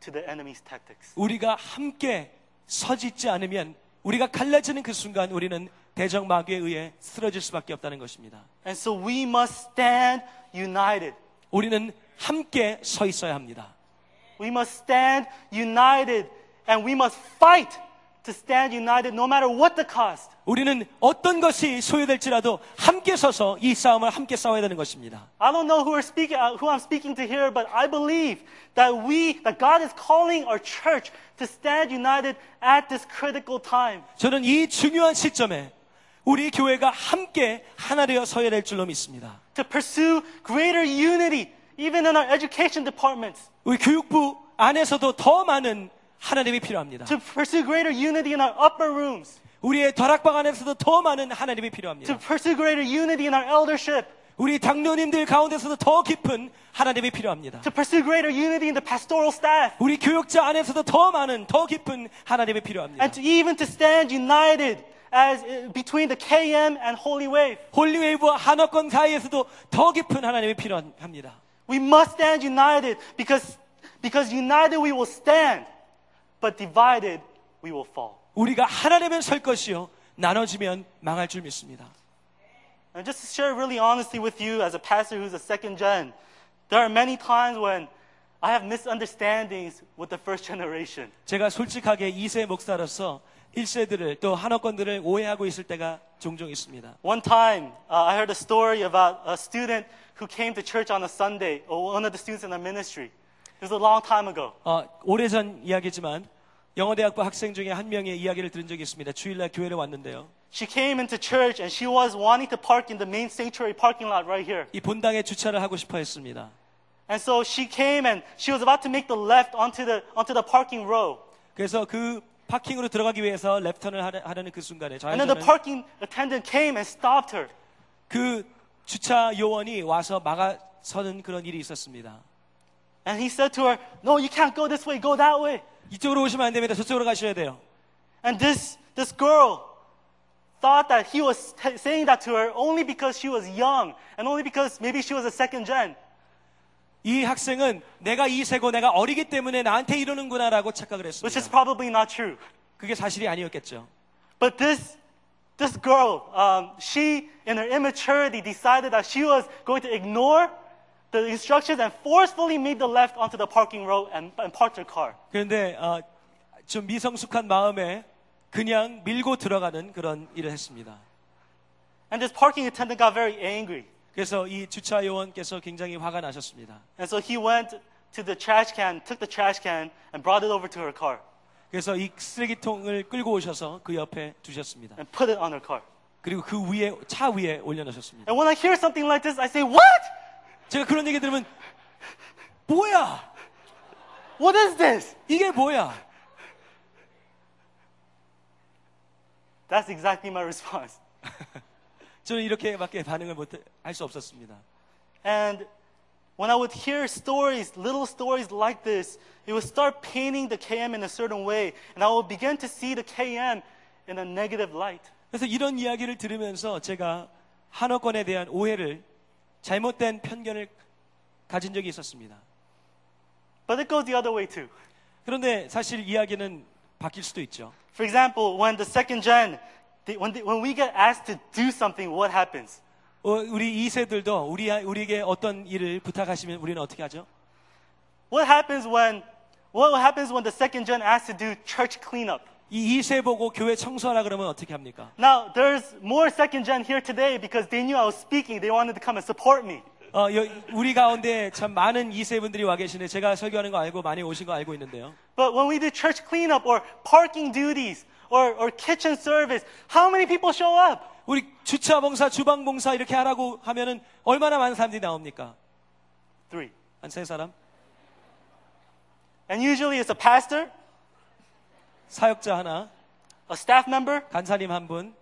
[SPEAKER 2] to the enemy's tactics.
[SPEAKER 3] 우리가 함께 서짓지 않으면 우리가 갈라지는 그 순간 우리는 대적 마귀에 의해 쓰러질 수밖에 없다는 것입니다.
[SPEAKER 2] And so we must stand united.
[SPEAKER 3] 우리는 함께 서 있어야 합니다.
[SPEAKER 2] We must stand united and we must fight to stand united no matter what the cost.
[SPEAKER 3] 우리는 어떤 것이 소요될지라도 함께 서서 이 싸움을 함께 싸워야 되는 것입니다.
[SPEAKER 2] I don't know who, are speaking, uh, who I'm speaking to here, but I believe that we, that God is calling our church to stand united at this critical time.
[SPEAKER 3] 저는 이 중요한 시점에 우리 교회가 함께 하나 되어 서야 될 줄로 믿습니다.
[SPEAKER 2] To pursue greater unity, even in our education departments.
[SPEAKER 3] 우리 교육부 안에서도 더 많은 하나님이 필요합니다.
[SPEAKER 2] To pursue greater unity in our upper rooms.
[SPEAKER 3] 우리의 다락방 안에서도 더 많은 하나님이
[SPEAKER 2] To
[SPEAKER 3] 필요합니다.
[SPEAKER 2] pursue greater unity in our eldership.
[SPEAKER 3] 우리 당뇨님들 가운데서도 더 깊은 하나님이 필요합니다.
[SPEAKER 2] To pursue greater unity in the pastoral staff.
[SPEAKER 3] 우리 교육자 안에서도 더 많은 더 깊은 하나님이 필요합니다.
[SPEAKER 2] And to even to stand united as uh, between the KM and Holy Wave.
[SPEAKER 3] 홀리웨이브와 한화권 사이에서도 더 깊은 하나님이 필요합니다.
[SPEAKER 2] We must stand united because, because united we will stand, but divided we will fall.
[SPEAKER 3] 우리가 하나되면 설 것이요 나눠지면 망할 줄 믿습니다.
[SPEAKER 2] And just to share really honestly with you as a pastor who's a second gen, there are many times when I have misunderstandings with the first generation. (laughs)
[SPEAKER 3] 제가 솔직하게 2세 목사로서 1세들을 또 한화권들을 오해하고 있을 때가 종종 있습니다.
[SPEAKER 2] One time, uh, I heard a story about a student who came to church on a Sunday, or one of the students in our ministry. It was a long time ago.
[SPEAKER 3] 어, 오래전 이야기지만 영어 대학부 학생 중에 한 명의 이야기를 들은 적이 있습니다. 주일날 교회를 왔는데요.
[SPEAKER 2] She came into church and she was wanting to park in the main sanctuary parking lot right here.
[SPEAKER 3] 이 본당에 주차를 하고 싶어 했습니다.
[SPEAKER 2] And so she came and she was about to make the left onto the, onto the parking row.
[SPEAKER 3] 그래서 그 파킹으로 들어가기 위해서 랩턴을 하려- 하려는 그 순간에
[SPEAKER 2] And then the parking attendant came and stopped her.
[SPEAKER 3] 그 주차 요원이 와서 막아서는 그런 일이 있었습니다.
[SPEAKER 2] And he said to her, No, you can't go this way, go that way.
[SPEAKER 3] 이쪽으로 오시면 안 됩니다. 저쪽으로 가셔야 돼요.
[SPEAKER 2] And this, this girl thought that he was t- saying that to her only because she was young and only because maybe she was a second gen.
[SPEAKER 3] 이 학생은 내가 이세고 내가 어리기 때문에 나한테 이러는구나라고 착각을
[SPEAKER 2] which
[SPEAKER 3] 했습니다.
[SPEAKER 2] is probably not true.
[SPEAKER 3] 그게 사실이 아니었겠죠.
[SPEAKER 2] But this, this girl, um, she, in her immaturity, decided that she was going to ignore the instructions and forcefully made the left onto the parking row and, and parked her car.
[SPEAKER 3] 그런데 어, 좀 미성숙한 마음에 그냥 밀고 들어가는 그런 일을 했습니다.
[SPEAKER 2] And this parking attendant got very angry.
[SPEAKER 3] 그래서 이 주차 요원께서 굉장히 화가 나셨습니다.
[SPEAKER 2] And so he went to the trash can, took the trash can, and brought it over to her car
[SPEAKER 3] 그래서 이 쓰레기통을 끌고 오셔서 그 옆에 두셨습니다.
[SPEAKER 2] and put it on her car.
[SPEAKER 3] 그리고 그 위에 차 위에 올려놓으셨습니다.
[SPEAKER 2] And when I hear something like this, I say, What?
[SPEAKER 3] 제가 그런 얘기 들으면 뭐야?
[SPEAKER 2] What is this?
[SPEAKER 3] 이게 뭐야?
[SPEAKER 2] That's exactly my response. (laughs)
[SPEAKER 3] 저는 이렇게밖에 반응을 못할 수 없었습니다.
[SPEAKER 2] And when I would hear stories, little stories like this, it would start painting the KM in a certain way, and I would begin to see the KM in a negative light.
[SPEAKER 3] 그래서 이런 이야기를 들으면서 제가 한어권에 대한 오해를 잘못된 편견을 가진 적이 있었습니다.
[SPEAKER 2] But it goes the other way too.
[SPEAKER 3] 그런데 사실 이야기는 바뀔 수도 있죠.
[SPEAKER 2] For example, when the second gen, when, they, when we get asked to do something, what happens?
[SPEAKER 3] 어, 우리 2세들도 우리, 우리에게 어떤 일을 부탁하시면 우리는 어떻게 하죠?
[SPEAKER 2] What happens when, what happens when the second gen asks to do church cleanup?
[SPEAKER 3] 이 2세 보고 교회 청소하라 그러면 어떻게 합니까?
[SPEAKER 2] Now, there's more second gen here today because they knew I was speaking. They wanted to come and support me.
[SPEAKER 3] 어, 여- 우리 가운데 참 많은 2세 분들이 와 계시는데 제가 설교하는 거 알고 많이 오신 거 알고 있는데요.
[SPEAKER 2] But when we do church cleanup or parking duties or, or kitchen service, how many people show up?
[SPEAKER 3] 우리 주차 봉사, 주방 봉사 이렇게 하라고 하면은 얼마나 많은 사람들이 나옵니까?
[SPEAKER 2] Three.
[SPEAKER 3] 한 세 사람?
[SPEAKER 2] And usually it's a pastor,
[SPEAKER 3] 사역자 하나,
[SPEAKER 2] a staff member,
[SPEAKER 3] 간사님 한 분,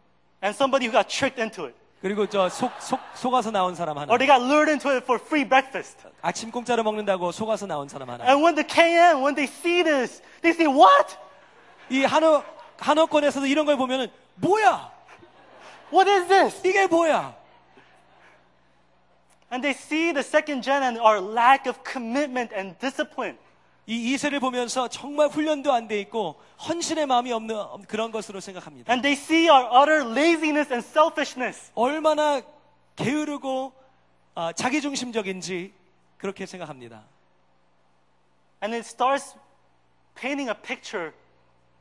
[SPEAKER 2] and somebody who got tricked into it.
[SPEAKER 3] 그리고 저 속, 속, 속아서 나온 사람 하나.
[SPEAKER 2] Or they got lured into it for free breakfast.
[SPEAKER 3] 아침 공짜로 먹는다고 속아서 나온 사람 하나.
[SPEAKER 2] And when the KM, when they see this, they say, What?
[SPEAKER 3] 이 한어, 한어권에서도 이런 걸 보면은 뭐야?
[SPEAKER 2] What is this?
[SPEAKER 3] 이게 뭐야?
[SPEAKER 2] And they see the second gen and our lack of commitment and discipline.
[SPEAKER 3] 이 2세를 보면서 정말 훈련도 안 돼 있고 헌신의 마음이 없는 그런 것으로 생각합니다.
[SPEAKER 2] And they see our utter laziness and selfishness.
[SPEAKER 3] 얼마나 게으르고 아, 자기중심적인지 그렇게 생각합니다.
[SPEAKER 2] And it starts painting a picture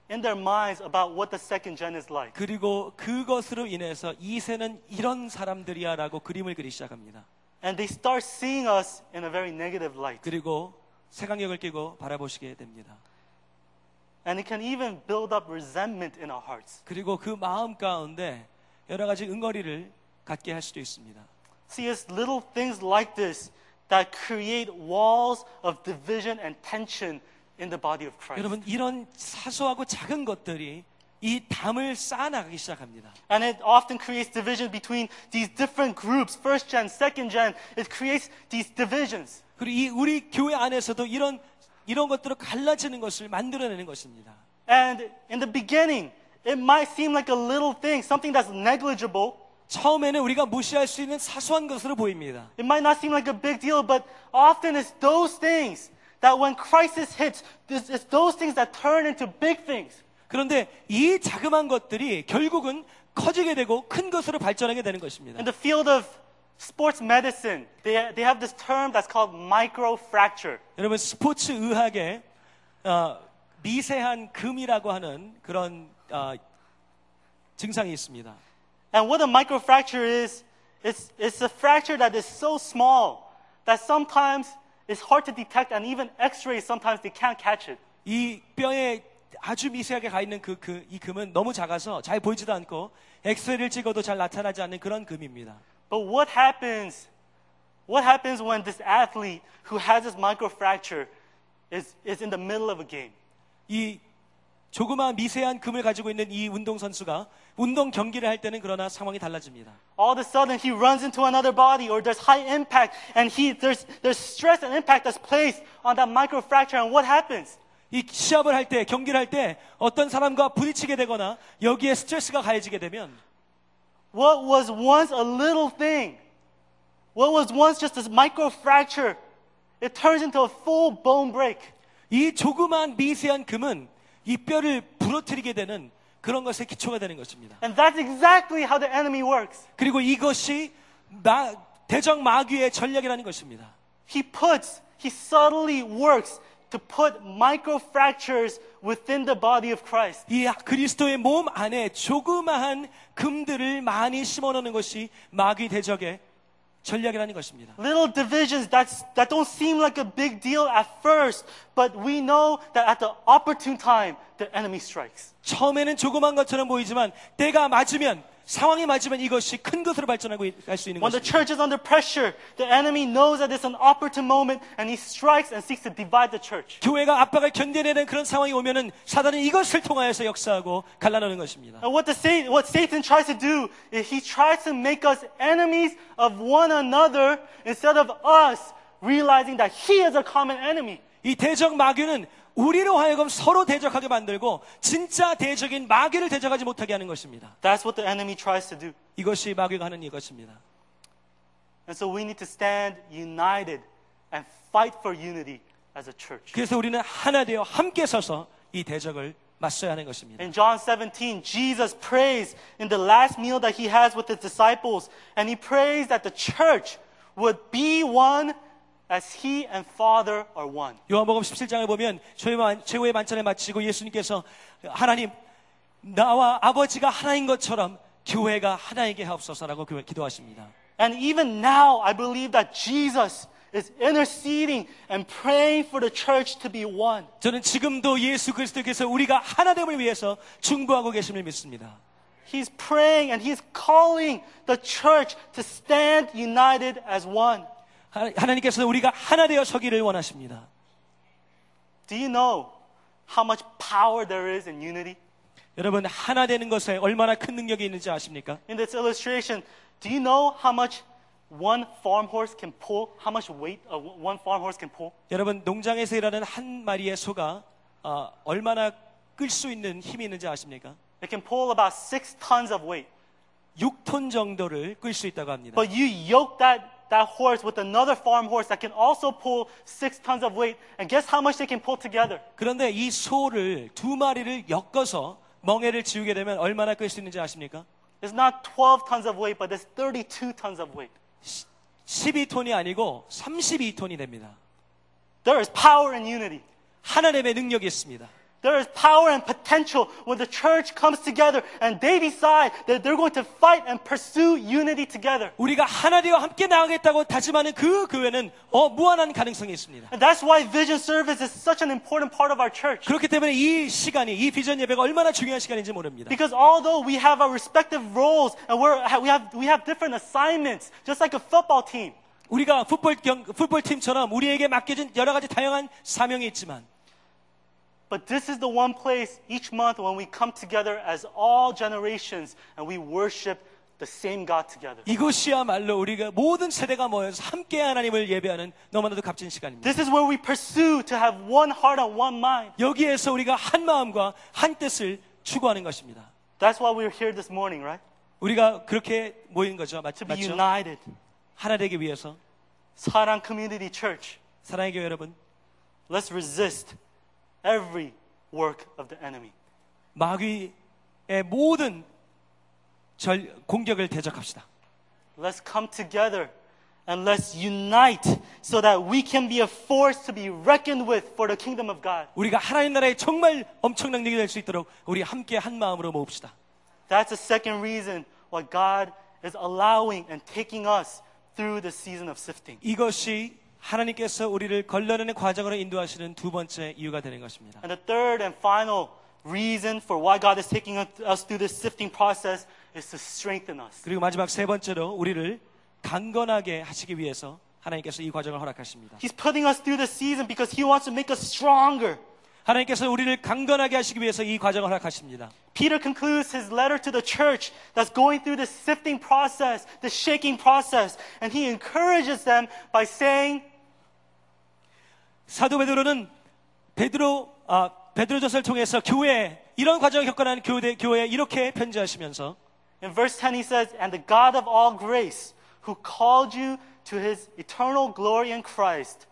[SPEAKER 2] in their minds about what the second gen is like.
[SPEAKER 3] 그리고 그것으로 인해서 2세는 이런 사람들이야라고 그림을 그리기 시작합니다.
[SPEAKER 2] And they start seeing us in a very negative light.
[SPEAKER 3] 그리고 색안경을 끼고 바라보시게 됩니다.
[SPEAKER 2] And it can even build up resentment in our hearts.
[SPEAKER 3] 그리고 그 마음 가운데 여러 가지 응어리를 갖게 할 수도 있습니다.
[SPEAKER 2] See, it's little things like this that create walls of division and tension in the body of Christ.
[SPEAKER 3] 여러분 이런 사소하고 작은 것들이 이 담을 쌓아나가기 시작합니다.
[SPEAKER 2] And it often creates division between these different groups, first gen, second gen. It creates these divisions.
[SPEAKER 3] 그리고 이 우리 교회 안에서도 이런 이런 것들을 갈라지는 것을 만들어내는 것입니다.
[SPEAKER 2] And in the beginning, it might seem like a little thing, something that's negligible.
[SPEAKER 3] 처음에는 우리가 무시할 수 있는 사소한 것으로 보입니다.
[SPEAKER 2] It might not seem like a big deal, but often it's those things that when crisis hits, it's those things that turn into big things.
[SPEAKER 3] 그런데 이 자그마한 것들이 결국은 커지게 되고 큰 것으로 발전하게 되는 것입니다.
[SPEAKER 2] In the field of sports medicine, they, they have this term that's called microfracture.
[SPEAKER 3] 여러분 스포츠 의학에 어, 미세한 금이라고 하는 그런 어, 증상이 있습니다.
[SPEAKER 2] And what a microfracture is, it's, it's a fracture that is so small that sometimes it's hard to detect, and even x-rays sometimes they can't catch it.
[SPEAKER 3] 이 뼈에 아주 미세하게 가 있는 그, 그, 이 금은 너무 작아서 잘 보이지도 않고 엑스레이를 찍어도 잘 나타나지 않는 그런 금입니다.
[SPEAKER 2] But what happens, what happens when this athlete who has this microfracture is, is in the middle of a game?
[SPEAKER 3] 이 조그마한 미세한 금을 가지고 있는 이 운동 선수가 운동 경기를 할 때는 그러나 상황이 달라집니다.
[SPEAKER 2] all of a sudden he runs into another body or there's high impact and he, there's, there's stress and impact that's placed on that microfracture and what happens?
[SPEAKER 3] 이 시합을 할 때, 경기를 할 때 어떤 사람과 부딪히게 되거나 여기에 스트레스가 가해지게 되면
[SPEAKER 2] What was once a little thing, what was once just a microfracture, it turns into a full bone break.
[SPEAKER 3] 이 조그마한 미세한 금은 이 뼈를 부러뜨리게 되는 그런 것의 기초가 되는 것입니다.
[SPEAKER 2] And that's exactly how the enemy works.
[SPEAKER 3] 그리고 이것이 마- 대적 마귀의 전략이라는 것입니다.
[SPEAKER 2] He puts, he subtly works to put microfractures within the body of Christ.
[SPEAKER 3] 이 그리스도의 몸 안에 조그마한 금들을 많이 심어 놓는 것이 마귀 대적의 전략이라는 것입니다.
[SPEAKER 2] Little divisions that's, that don't seem like a big deal at first, but we know that at the opportune time, the enemy strikes.
[SPEAKER 3] 처음에는 조그만 것처럼 보이지만 때가 맞으면 상황이 맞으면 이것이 큰 것으로 발전하고 갈 수 있는
[SPEAKER 2] When the
[SPEAKER 3] 것입니다.
[SPEAKER 2] church is under pressure, the enemy knows that it's an opportune moment and he strikes and seeks to divide the church.
[SPEAKER 3] 교회가 압박을 견뎌내는 그런 상황이 오면은 사단은 이것을 통하여서 역사하고 갈라놓는 것입니다.
[SPEAKER 2] And what, the Satan, what Satan tries to do is he tries to make us enemies of one another instead of us realizing that he is a common enemy.
[SPEAKER 3] 이 대적 마귀는 우리로 하여금 서로 대적하게 만들고 진짜 대적인 마귀를 대적하지 못하게 하는 것입니다.
[SPEAKER 2] That's what the enemy tries to do.
[SPEAKER 3] 이것이 마귀가 하는 이것입니다.
[SPEAKER 2] And so we need to stand united and fight for unity as a church.
[SPEAKER 3] 그래서 우리는 하나 되어 함께 서서 이 대적을 맞서야 하는 것입니다.
[SPEAKER 2] In John 17, Jesus prays in the last meal that he has with his disciples, and he prays that the church would be one as he and Father are one.
[SPEAKER 3] 요한복음 17장을 보면 최후의 최후의 만찬을 마치고 예수님께서 하나님 나와 아버지가 하나인 것처럼 교회가 하나이게 하옵소서라고 교- 기도하십니다.
[SPEAKER 2] And even now, I believe that Jesus is interceding and praying for the church to be one.
[SPEAKER 3] 저는 지금도 예수 그리스도께서 우리가 하나됨을 위해서 중보하고 계심을 믿습니다.
[SPEAKER 2] He's praying and he's calling the church to stand united as one.
[SPEAKER 3] 하- 하나님께서는 우리가 하나 되어 서기를 원하십니다.
[SPEAKER 2] Do you know how much power there is in unity?
[SPEAKER 3] 여러분 하나 되는 것에 얼마나 큰 능력이 있는지 아십니까?
[SPEAKER 2] In this illustration, do you know how much one farm horse can pull? How much weight a one farm horse can pull?
[SPEAKER 3] 여러분 농장에서 일하는 한 마리의 소가 어, 얼마나 끌 수 있는 힘이 있는지 아십니까?
[SPEAKER 2] It can pull about six tons of weight.
[SPEAKER 3] 6톤 정도를 끌 수 있다고 합니다.
[SPEAKER 2] But you yoke that, that horse with another farm horse that can also pull six tons of weight, and guess how much they can pull together?
[SPEAKER 3] 그런데 이 소를 두 마리를 엮어서 멍에를 지우게 되면 얼마나 끌 수 있는지 아십니까?
[SPEAKER 2] It's not 12 tons of weight, but it's 32 tons of weight.
[SPEAKER 3] 12톤이 아니고 32톤이 됩니다.
[SPEAKER 2] There is power in unity.
[SPEAKER 3] 하나님의 능력이 있습니다.
[SPEAKER 2] There is power and potential when the church comes together and they decide that they're going to fight and pursue unity together.
[SPEAKER 3] 우리가 하나 되어 함께 나가겠다고 다짐하는 그 교회는 어, 무한한 가능성이 있습니다.
[SPEAKER 2] And that's why vision service is such an important part of our church.
[SPEAKER 3] 그렇기 때문에 이 시간이 이 비전 예배가 얼마나 중요한 시간인지 모릅니다.
[SPEAKER 2] Because although we have our respective roles and we're, we, have, we have different assignments, just like a football team,
[SPEAKER 3] 우리가 풋볼 경, 풋볼 팀처럼 우리에게 맡겨진 여러 가지 다양한 사명이 있지만
[SPEAKER 2] but this is the one place each month when we come together as all generations and we worship the same God together.
[SPEAKER 3] 이곳이야말로 우리가 모든 세대가 모여서 함께 하나님을 예배하는 너무나도 값진 시간입니다.
[SPEAKER 2] This is where we pursue to have one heart and one mind.
[SPEAKER 3] 여기에서 우리가 한 마음과 한 뜻을 추구하는 것입니다.
[SPEAKER 2] That's why we're here this morning, right?
[SPEAKER 3] 우리가 그렇게 모인 거죠. 맞,
[SPEAKER 2] To be
[SPEAKER 3] 맞죠?
[SPEAKER 2] united.
[SPEAKER 3] 하나 되기 위해서
[SPEAKER 2] Sarang Community Church.
[SPEAKER 3] 사랑의 교회 여러분
[SPEAKER 2] Let's resist every work of the enemy.
[SPEAKER 3] 마귀의 모든 절, 공격을 대적합시다.
[SPEAKER 2] Let's come together and let's unite so that we can be a force to be reckoned with for the kingdom of God.
[SPEAKER 3] 우리가 하나님 나라의 정말 엄청난 능력이 될 수 있도록 우리 함께 한 마음으로 모읍시다.
[SPEAKER 2] That's the second reason why God is allowing and taking us through the season of sifting.
[SPEAKER 3] 이것이 하나님께서 우리를 걸러내는 과정으로 인도하시는 두 번째 이유가 되는 것입니다.
[SPEAKER 2] And the third and final reason for why God is taking us through this sifting process is to strengthen us.
[SPEAKER 3] 그리고 마지막 세 번째로 우리를 강건하게 하시기 위해서 하나님께서 이 과정을 허락하십니다.
[SPEAKER 2] He's putting us through this season because He wants to make us stronger.
[SPEAKER 3] 하나님께서 우리를 강건하게 하시기 위해서 이 과정을 허락하십니다.
[SPEAKER 2] Peter concludes his letter to the church that's going through this sifting process, the shaking process, and he encourages them by saying,
[SPEAKER 3] 사도 베드로는 베드로 아, 베드로전서를 통해서 교회 이런 과정을 겪어나는 교회 교회에 이렇게 편지하시면서
[SPEAKER 2] in verse 10, he says, And the God of all grace, who called you to his eternal glory in Christ,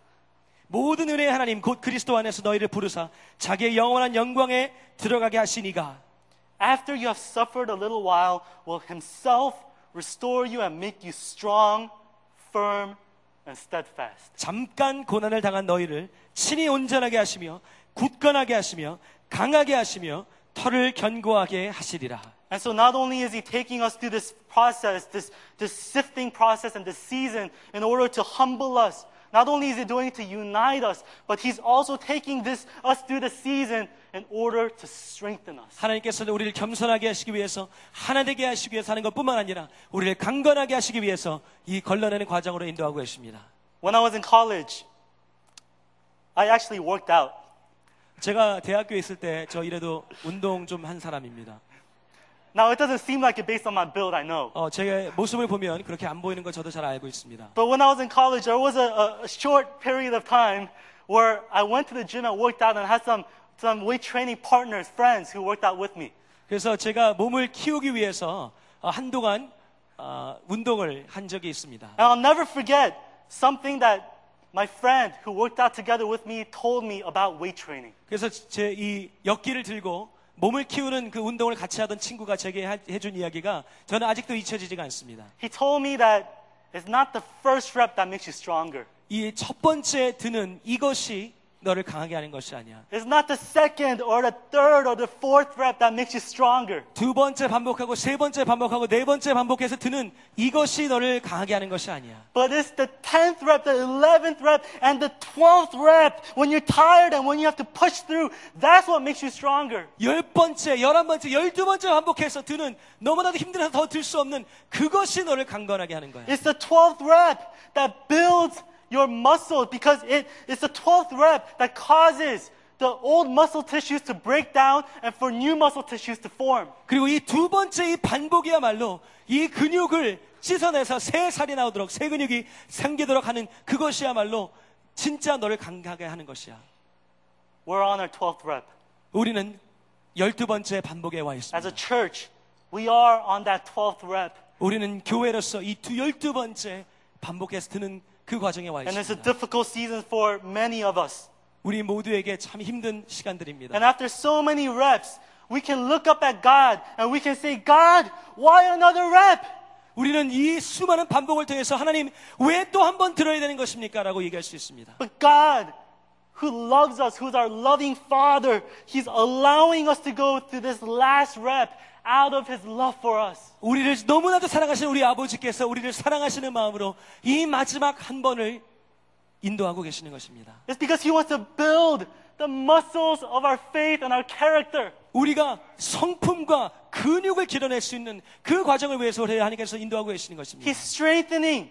[SPEAKER 3] 모든 은혜의 하나님 곧 그리스도 안에서 너희를 부르사 자기의 영원한 영광에 들어가게 하시니가
[SPEAKER 2] after you have suffered a little while, will himself restore you and make you strong, firm, and steadfast.
[SPEAKER 3] 잠깐 고난을 당한 너희를 친히 온전하게 하시며 굳건하게 하시며 강하게 하시며 털을 견고하게 하시리라.
[SPEAKER 2] And so not only is he taking us through this process, this, this sifting process and this season in order to humble us, not only is he doing it to unite us, but he's also taking this, us through the season in order to strengthen us.
[SPEAKER 3] 하나님께서는 우리를 겸손하게 하시기 위해서 하나 되게 하시기 위해서 하는 것뿐만 아니라 우리를 강건하게 하시기 위해서 이 걸러내는 과정으로 인도하고 계십니다.
[SPEAKER 2] When I was in college, I actually worked out.
[SPEAKER 3] 제가 대학교에 있을 때 저 이래도 운동 좀 한 사람입니다.
[SPEAKER 2] Now it doesn't seem like it based on my build, I know.
[SPEAKER 3] 어, 제 모습을 보면 그렇게 안 보이는 거 저도 잘 알고 있습니다.
[SPEAKER 2] But when I was in college, there was a, a, a short period of time where I went to the gym and worked out and had some, some weight training partners, friends who worked out with me.
[SPEAKER 3] 그래서 제가 몸을 키우기 위해서 어, 한동안 어, 운동을 한 적이 있습니다.
[SPEAKER 2] And I'll never forget something that my friend who worked out together with me told me about weight training.
[SPEAKER 3] 그래서 제 이 역기를 들고 몸을 키우는 그 운동을 같이 하던 친구가 제게 하- 해준 이야기가 저는 아직도 잊혀지지가 않습니다.
[SPEAKER 2] He told me that it's not the first rep that makes you stronger.
[SPEAKER 3] 이 첫 번째 드는 이것이 너를 강하게 하는 것이 아니야.
[SPEAKER 2] It's not the second or the third or the fourth rep that makes you stronger.
[SPEAKER 3] 두 번째 반복하고 세 번째 반복하고 네 번째 반복해서 드는 이것이 너를 강하게 하는 것이 아니야.
[SPEAKER 2] But it's the 10th rep, the 11th rep, and the 12th rep when you're tired and when you have to push through. That's what makes you stronger.
[SPEAKER 3] 열 번째, 열한 번째, 열두 번째 반복해서 드는 너무나도 힘들어서 더 들 수 없는 그것이 너를 강건하게 하는 거야.
[SPEAKER 2] It's the 12th rep that builds your muscle because it, it's the 12th rep that causes the old muscle tissues to break down and for new muscle tissues to form.
[SPEAKER 3] 그리고 이 두 번째 이 반복이야말로 이 근육을 씻어내서 새 살이 나오도록 새 근육이 생기도록 하는 그것이야말로 진짜 너를 강하게 하는 것이야.
[SPEAKER 2] We're on our 12th rep.
[SPEAKER 3] 우리는 열두 번째 반복에 와
[SPEAKER 2] As
[SPEAKER 3] 있습니다.
[SPEAKER 2] a church, we are on that 12th rep.
[SPEAKER 3] 우리는 교회로서 이두 열두 번째 반복해서 드는 그 과정에 와
[SPEAKER 2] And it's a
[SPEAKER 3] 있습니다.
[SPEAKER 2] difficult season for many of us.
[SPEAKER 3] 우리 모두에게 참 힘든 시간들입니다.
[SPEAKER 2] And after so many reps, we can look up at God and we can say, God, why another rep?
[SPEAKER 3] 우리는 이 수많은 반복을 통해서 하나님 왜 또 한 번 들어야 되는 것입니까? 라고 얘기할 수 있습니다.
[SPEAKER 2] But God, who loves us, who's our loving Father, He's allowing us to go through this last rep out of His love for us.
[SPEAKER 3] 우리를 너무나도 사랑하시는 우리 아버지께서 우리를 사랑하시는 마음으로 이 마지막 한 번을 인도하고 계시는 것입니다.
[SPEAKER 2] It's because He wants to build the muscles of our faith and our character.
[SPEAKER 3] 우리가 성품과 근육을 길어낼 수 있는 그 과정을 위해서 우리 하나님께서 인도하고 계시는 것입니다.
[SPEAKER 2] He's strengthening.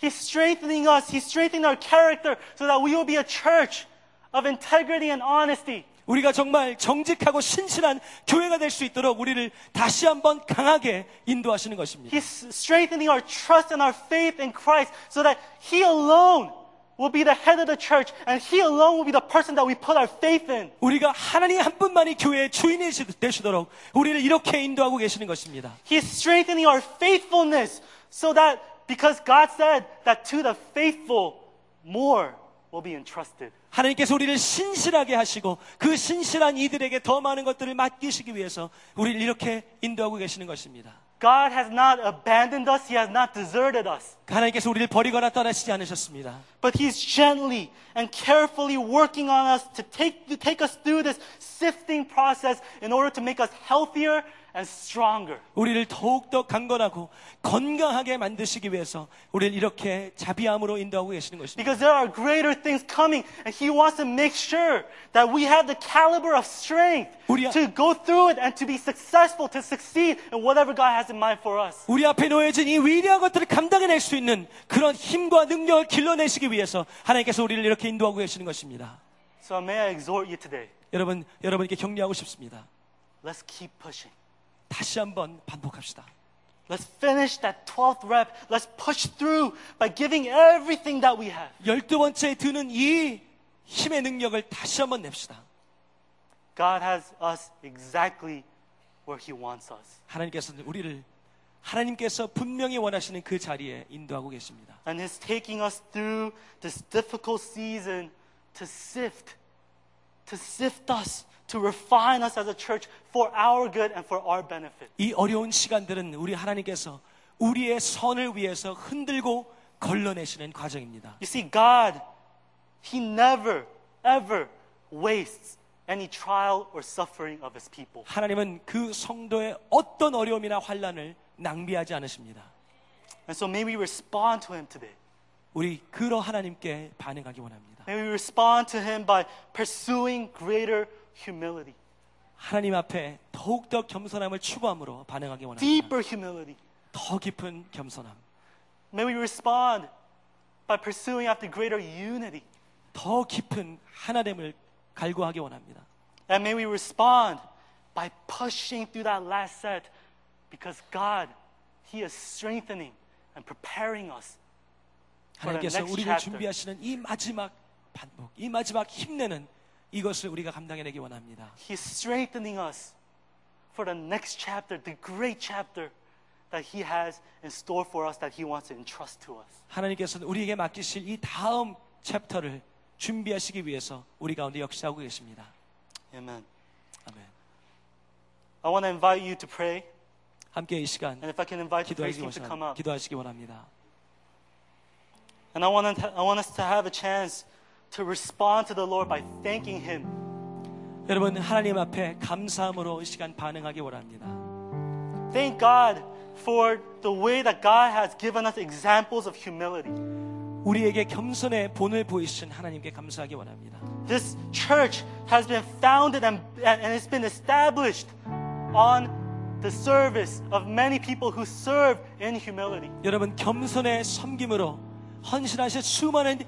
[SPEAKER 2] He's strengthening us. He's strengthening our character so that we will be a church of integrity and honesty.
[SPEAKER 3] 우리가 정말 정직하고 신실한 교회가 될 수 있도록 우리를 다시 한번 강하게 인도하시는 것입니다.
[SPEAKER 2] He's strengthening our trust and our faith in Christ so that He alone will be the head of the church, and He alone will be the person that we put our faith in.
[SPEAKER 3] 우리가 하나님 한 분만이 교회의 주인이 되시도록 우리를 이렇게 인도하고 계시는 것입니다.
[SPEAKER 2] He's strengthening our faithfulness so that because God said that to the faithful, more will be entrusted.
[SPEAKER 3] 하나님께서 우리를 신실하게 하시고 그 신실한 이들에게 더 많은 것들을 맡기시기 위해서 우리를 이렇게 인도하고 계시는 것입니다.
[SPEAKER 2] God has not abandoned us, He has not deserted us.
[SPEAKER 3] 하나님께서 우리를 버리거나 떠나시지 않으셨습니다.
[SPEAKER 2] But He's gently and carefully working on us to take, to take us through this sifting process in order to make us healthier and stronger.
[SPEAKER 3] 우리를 더욱더 강건하고 건강하게 만드시기 위해서 우리를 이렇게 자비함으로 인도하고 계시는 것입니다.
[SPEAKER 2] Because there are greater things coming, and He wants to make sure that we have the caliber of strength
[SPEAKER 3] 우리 아-
[SPEAKER 2] to go through it and to be successful, to succeed in whatever God has in mind for us.
[SPEAKER 3] 우리 앞에 놓여진 이 위대한 것들을 감당해낼 수 있는 그런 힘과 능력을 길러내시기 위해서 하나님께서 우리를 이렇게 인도하고 계시는 것입니다.
[SPEAKER 2] So may I exhort you today
[SPEAKER 3] 여러분, 여러분께 격려하고 싶습니다.
[SPEAKER 2] let's keep pushing.
[SPEAKER 3] 다시 한번 반복합시다.
[SPEAKER 2] Let's finish that 12th rep. Let's push through by giving everything that we have.
[SPEAKER 3] 열두 번째에 드는 이 힘의 능력을 다시 한번 냅시다.
[SPEAKER 2] God has us exactly where He wants us.
[SPEAKER 3] 하나님께서는 우리를 하나님께서 분명히 원하시는 그 자리에 인도하고 계십니다.
[SPEAKER 2] And He's taking us through this difficult season to sift, to sift us, to refine us as a church for our good and for our benefit.
[SPEAKER 3] 이 어려운 시간들은 우리 하나님께서 우리의 선을 위해서 흔들고 걸러내시는 과정입니다.
[SPEAKER 2] You see, God, He never, ever wastes any trial or suffering of His people.
[SPEAKER 3] 하나님은 그 성도의 어떤 어려움이나 환란을 낭비하지 않으십니다.
[SPEAKER 2] And so may we respond to Him today.
[SPEAKER 3] 우리 그러 하나님께 반응하기 원합니다.
[SPEAKER 2] May we respond to Him by pursuing greater humility,
[SPEAKER 3] 하나님 앞에 더욱더 겸손함을 추구함으로 반응하기 원합니다.
[SPEAKER 2] deeper humility.
[SPEAKER 3] 더 깊은 겸손함,
[SPEAKER 2] May we respond by pursuing after greater unity.
[SPEAKER 3] 더 깊은 하나됨을 갈구하기 원합니다.
[SPEAKER 2] And may we respond by pushing through that last set because God, He is strengthening and preparing us for the
[SPEAKER 3] 하나님께서 우리를. 준비하시는 이 마지막 반복, 이 마지막 힘내는 이것을 우리가 감당해내기 원합니다.
[SPEAKER 2] He's strengthening us for the next chapter, the great chapter that He has in store for us that He wants to entrust to us.
[SPEAKER 3] 하나님께서는 우리에게 맡기실 이 다음 챕터를 준비하시기 위해서 우리 가운데 역사하고 계십니다.
[SPEAKER 2] Amen.
[SPEAKER 3] 아멘.
[SPEAKER 2] I want to invite you to pray,
[SPEAKER 3] 함께 이 시간
[SPEAKER 2] and if I can invite the praise
[SPEAKER 3] 기도하시기,
[SPEAKER 2] team to come
[SPEAKER 3] 원합니다.
[SPEAKER 2] And I want, to, I want us to have a chance to respond to the Lord by thanking Him.
[SPEAKER 3] 여러분 하나님 앞에 감사함으로 이 시간 반응하기 원합니다.
[SPEAKER 2] Thank God for the way that God has given us examples of humility.
[SPEAKER 3] 우리에게 겸손의 본을 보이신 하나님께 감사하기 원합니다.
[SPEAKER 2] This church has been founded and, and it's been established on the service of many people who serve in humility.
[SPEAKER 3] 여러분 겸손의 섬김으로 헌신하신 수많은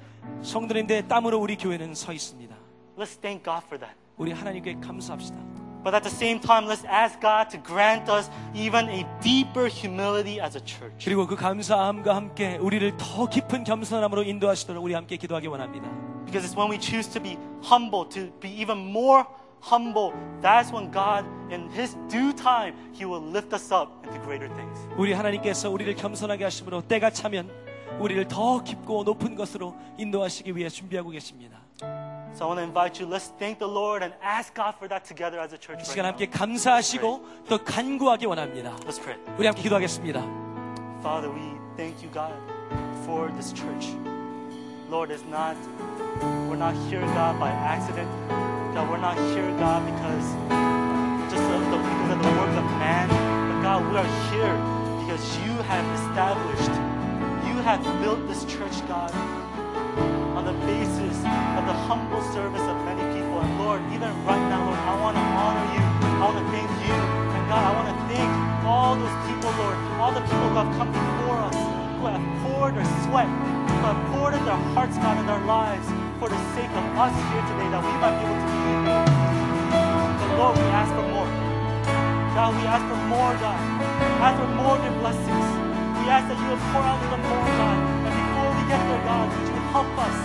[SPEAKER 3] 성도님들의 땀으로 우리 교회는 서 있습니다.
[SPEAKER 2] Let's thank God for that.
[SPEAKER 3] 우리 하나님께 감사합시다.
[SPEAKER 2] But at the same time, let's ask God to grant us even a deeper humility as a church.
[SPEAKER 3] 그리고 그 감사함과 함께 우리를 더 깊은 겸손함으로 인도하시도록 우리 함께 기도하기 원합니다.
[SPEAKER 2] Because it's when we choose to be humble, to be even more humble, that's when God, in His due time, He will lift us up into greater things.
[SPEAKER 3] 우리 하나님께서 우리를 겸손하게 하심으로 때가 차면 우리를 더 깊고 높은 것으로 인도하시기 위해 준비하고 계십니다.
[SPEAKER 2] So I want to invite you, let's thank the Lord and ask God for that together as a church
[SPEAKER 3] 이
[SPEAKER 2] right
[SPEAKER 3] 시간
[SPEAKER 2] now.
[SPEAKER 3] 함께 감사하시고 또 간구하기 원합니다.
[SPEAKER 2] Let's pray.
[SPEAKER 3] 우리 함께 기도하겠습니다.
[SPEAKER 2] Father, we thank you, God, for this church. Lord, it's not, we're not here, God, by accident. God, we're not here, God, because just of the, because of the work of man. But God, we are here because you have established, you have built this church, God, on the basis of the humble service of many people. And Lord, even right now, Lord, I want to honor you. I want to thank you. And God, I want to thank all those people, Lord, all the people who have come before us, who have poured their sweat, who have poured in their hearts, God, in their lives for the sake of us here today, that we might be able to be here. But Lord, we ask for more. God, we ask for more, God. Ask for more your blessings. We ask that you would pour out the more, God, that before we get there, God, would you help us,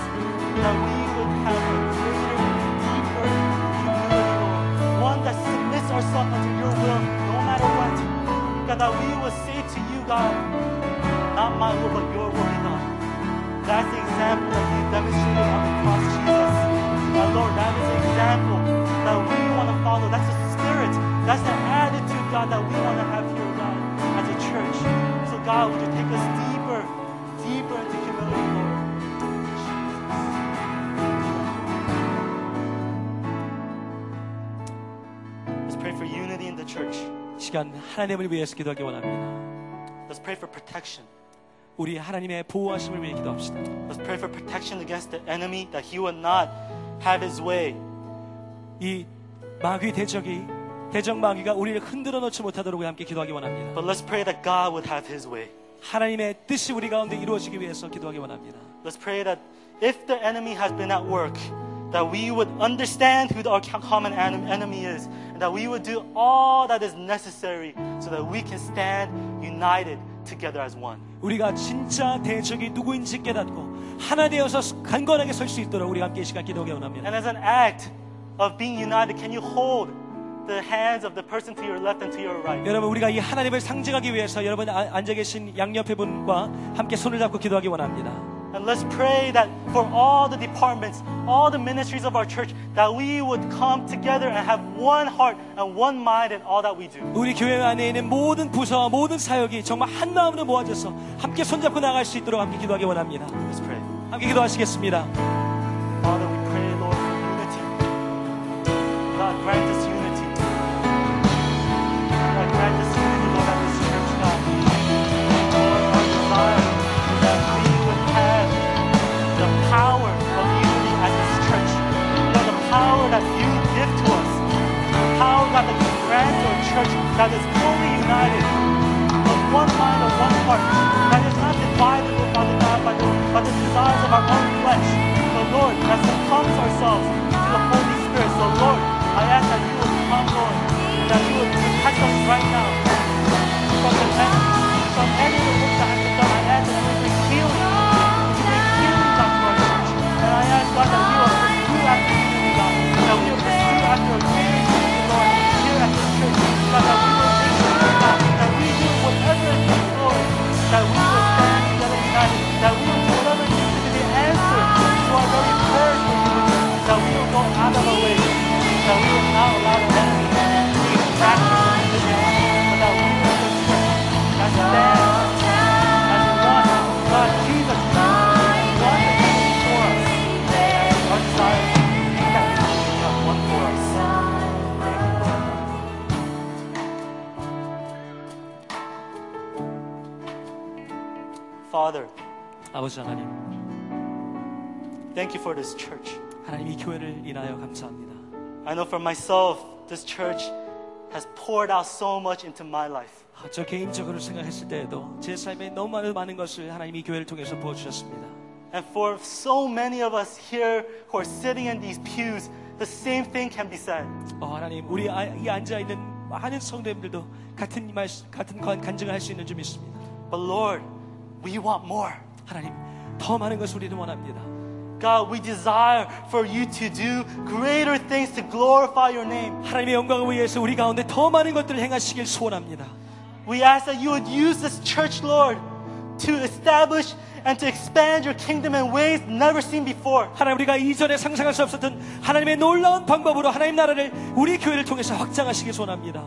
[SPEAKER 2] that we would have a greater, deeper humility, Lord. One that submits ourselves unto your will, no matter what. God, that we will say to you, God, not my will, but your will be done. That's the example that you demonstrated on the cross, Jesus. And Lord, that is the example that we want to follow. That's the spirit. That's the attitude, God, that we want to have here, God, as a church. So, God, would you take us deeper, deeper into humility, Lord? Let's pray for unity in the church.
[SPEAKER 3] 이 시간 하나님을 위해서 기도하기 원합니다.
[SPEAKER 2] Let's pray for protection.
[SPEAKER 3] 우리 하나님의 보호하심을 위해 기도합시다.
[SPEAKER 2] Let's pray for protection against the enemy that he would not have his way.
[SPEAKER 3] 이 마귀 대적이 대적 마귀가 우리를 흔들어 놓지 못하도록 함께 기도하기 원합니다.
[SPEAKER 2] But let's pray that God would have his way.
[SPEAKER 3] 하나님의 뜻이 우리 가운데 이루어지기 위해서 기도하기 원합니다.
[SPEAKER 2] Let's pray that if the enemy has been at work, that we would understand who our common en- enemy is, and that we would do all that is necessary so that we can stand united together as one.
[SPEAKER 3] 우리가 진짜 대적이 누구인지 깨닫고 하나 되어서 강건하게 설 수 있도록 우리가 함께 이 시간 기도하기 원합니다.
[SPEAKER 2] And as an act of being united, can you hold the hands of the person to your left and to your right?
[SPEAKER 3] 여러분 우리가 이 하나님을 상징하기 위해서 여러분 아- 앉아 계신 양옆에 분과 함께 손을 잡고 기도하기 원합니다.
[SPEAKER 2] And let's pray that for all the departments, all the ministries of our church, that we would come together and have one heart and one mind in all that we do.
[SPEAKER 3] 우리 교회 안에 있는 모든 부서와 모든 사역이 정말 한 마음으로 모아져서 함께 손잡고 나갈 수 있도록 함께 기도하기 원합니다.
[SPEAKER 2] Let's pray.
[SPEAKER 3] 함께 기도하시겠습니다.
[SPEAKER 2] Father, The power, God, that you grant to a church that is fully united of one mind, of one heart, that is not divided, oh Father God, by the, by the desires of our own flesh. The Lord, that succumbs ourselves to the Holy Spirit. So Lord, I ask that you would come, Lord, and that you would protect us right now Father,
[SPEAKER 3] 아버지 하나님,
[SPEAKER 2] thank you for this church.
[SPEAKER 3] 하나님 이 교회를 인하여 감사합니다.
[SPEAKER 2] I know for myself, this church has poured out so much into my life.
[SPEAKER 3] 아, 저 개인적으로 생각했을 때에도 제 삶에 너무 많은, 많은 것을 하나님 이 교회를 통해서 부어주셨습니다.
[SPEAKER 2] And for so many of us here who are sitting in these pews, the same thing can be said.
[SPEAKER 3] 어, 하나님, 우리 아- 이 앉아 있는 많은 성도님들도 같은 말, 같은 관- 간증을 할 수 있는 점 있습니다.
[SPEAKER 2] But Lord, we want more.
[SPEAKER 3] 하나님, 더 많은 것을 우리는 원합니다.
[SPEAKER 2] God, we desire for you to do greater things to glorify your name.
[SPEAKER 3] 하나님의 영광을 위해서 우리 가운데 더 많은 것들을 행하시길 소원합니다.
[SPEAKER 2] We ask that you would use this church, Lord, to establish and to expand your kingdom in ways never seen before.
[SPEAKER 3] 하나님 우리가 이전에 상상할 수 없었던 하나님의 놀라운 방법으로 하나님 나라를 우리 교회를 통해서 확장하시길 소원합니다.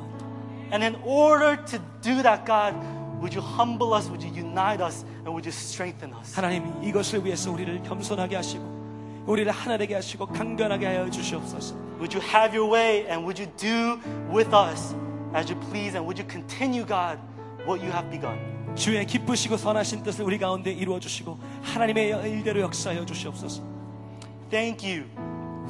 [SPEAKER 2] And in order to do that, God, would you humble us, would you unite us, and would you strengthen us?
[SPEAKER 3] 하나님 이것을 위해서 우리를 겸손하게 하시고 우리를 하나 되게 하시고 강건하게 하여 주시옵소서.
[SPEAKER 2] Would you have your way and would you do with us as you please and would you continue, God, what you have begun?
[SPEAKER 3] 주의 기쁘시고 선하신 뜻을 우리 가운데 이루어 주시고 하나님의 일대로 역사하여 주시옵소서.
[SPEAKER 2] Thank you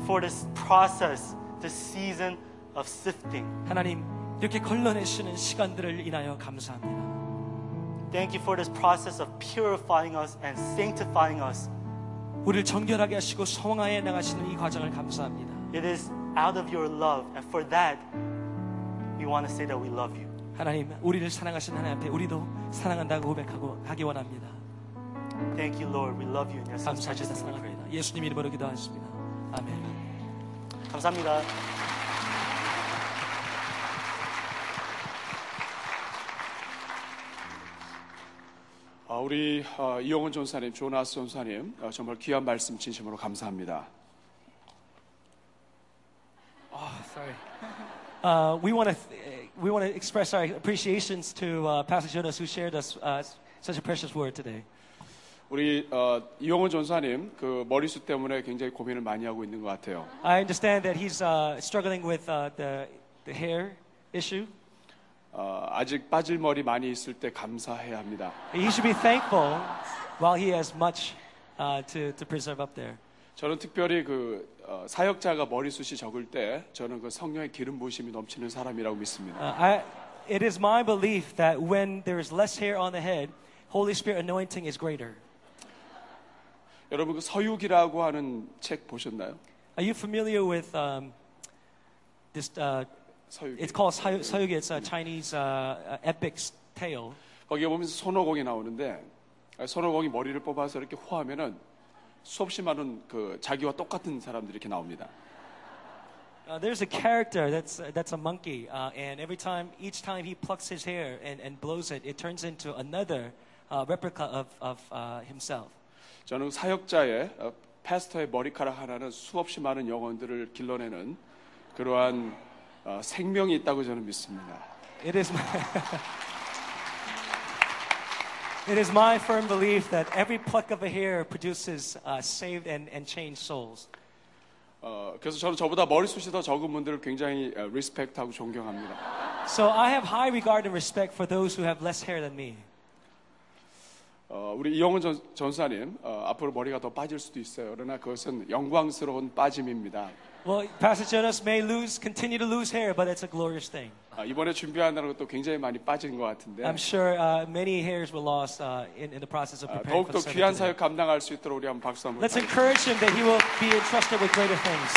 [SPEAKER 2] for this process, this season of sifting.
[SPEAKER 3] 하나님 이렇게 걸러내시는 시간들을 인하여 감사합니다.
[SPEAKER 2] Thank you for this process of purifying us and sanctifying us.
[SPEAKER 3] 우리를 정결하게 하시고 성화해 나가시는 이 과정을 감사합니다.
[SPEAKER 2] It is out of your love, and for that, we want to say that we love you.
[SPEAKER 3] 하나님 우리를 사랑하신 하나님 앞에 우리도 사랑한다고 고백하고 가기 원합니다.
[SPEAKER 2] Thank you, Lord. We love you in your
[SPEAKER 3] 감사합니다. 사랑합니다. 예수님 이름으로 기도하겠습니다. 아멘.
[SPEAKER 2] 감사합니다.
[SPEAKER 4] 우리 어, 이용훈 전사님, 조나스 전사님 어, 정말 귀한 말씀 진심으로 감사합니다.
[SPEAKER 3] Sorry. Uh, we want to we want to express our appreciations to uh, Pastor Jonas who shared us uh, such a precious word today.
[SPEAKER 4] 우리 어, 이용훈 전사님 그 머리숱 때문에 굉장히 고민을 많이 하고 있는 것 같아요.
[SPEAKER 3] I understand that he's uh, struggling with uh, the the hair issue.
[SPEAKER 4] 어, 아직 빠질 머리 많이 있을 때 감사해야 합니다.
[SPEAKER 3] He should be thankful while he has much uh, to to preserve up there.
[SPEAKER 4] 저는 특별히 그 어, 사역자가 머리숱이 적을 때 저는 그 성령의 기름 부으심이 넘치는 사람이라고 믿습니다.
[SPEAKER 3] Uh, I, it is my belief that when there is less hair on the head, Holy Spirit anointing is greater.
[SPEAKER 4] 여러분 그 서유기라고 하는 책 보셨나요?
[SPEAKER 3] Are you familiar with um, this? Uh,
[SPEAKER 4] 서유기.
[SPEAKER 3] it's called Sayu- Sayugi. It's a Chinese uh, uh, epic tale.
[SPEAKER 4] 거기에 보면 손오공이 나오는데 아, 손오공이 머리를 뽑아서 이렇게 호하면은 수없이 많은 그 자기와 똑같은 사람들이 이렇게 나옵니다.
[SPEAKER 3] Uh, there's a character that's uh, that's a monkey, uh, and every time, each time he plucks his hair and, and blows it, it turns into another uh, replica of of uh, himself.
[SPEAKER 4] 저는 사역자의 어, 패스터의 머리카락 하나는 수없이 많은 영혼들을 길러내는 그러한 어, 생명이 있다고 저는 믿습니다.
[SPEAKER 3] It is my it is my firm belief that every pluck of a hair produces uh, saved and, and changed souls.
[SPEAKER 4] 어, 그래서 저는 저보다 머리숱이 더 적은 분들을 굉장히 어, 리스펙트하고 존경합니다.
[SPEAKER 3] So I have high regard and respect for those who have less hair than me.
[SPEAKER 4] 어, 우리 이영훈 전, 전사님 어, 앞으로 머리가 더 빠질 수도 있어요. 그러나 그것은 영광스러운 빠짐입니다.
[SPEAKER 3] Well, Pastor Jonas may lose, continue to lose hair, but it's a glorious thing.
[SPEAKER 4] 아, 이번에 준비한다는 것도 굉장히 많이 빠진 것 같은데
[SPEAKER 3] I'm sure uh, many hairs were lost uh, in, in the process of
[SPEAKER 4] 아,
[SPEAKER 3] preparing for
[SPEAKER 4] 더욱더
[SPEAKER 3] the
[SPEAKER 4] 귀한
[SPEAKER 3] sermon
[SPEAKER 4] 사역
[SPEAKER 3] today.
[SPEAKER 4] 감당할 수 있도록 우리 한번 박수 한번
[SPEAKER 3] Let's
[SPEAKER 4] 드립니다.
[SPEAKER 3] encourage him that he will be entrusted with greater things.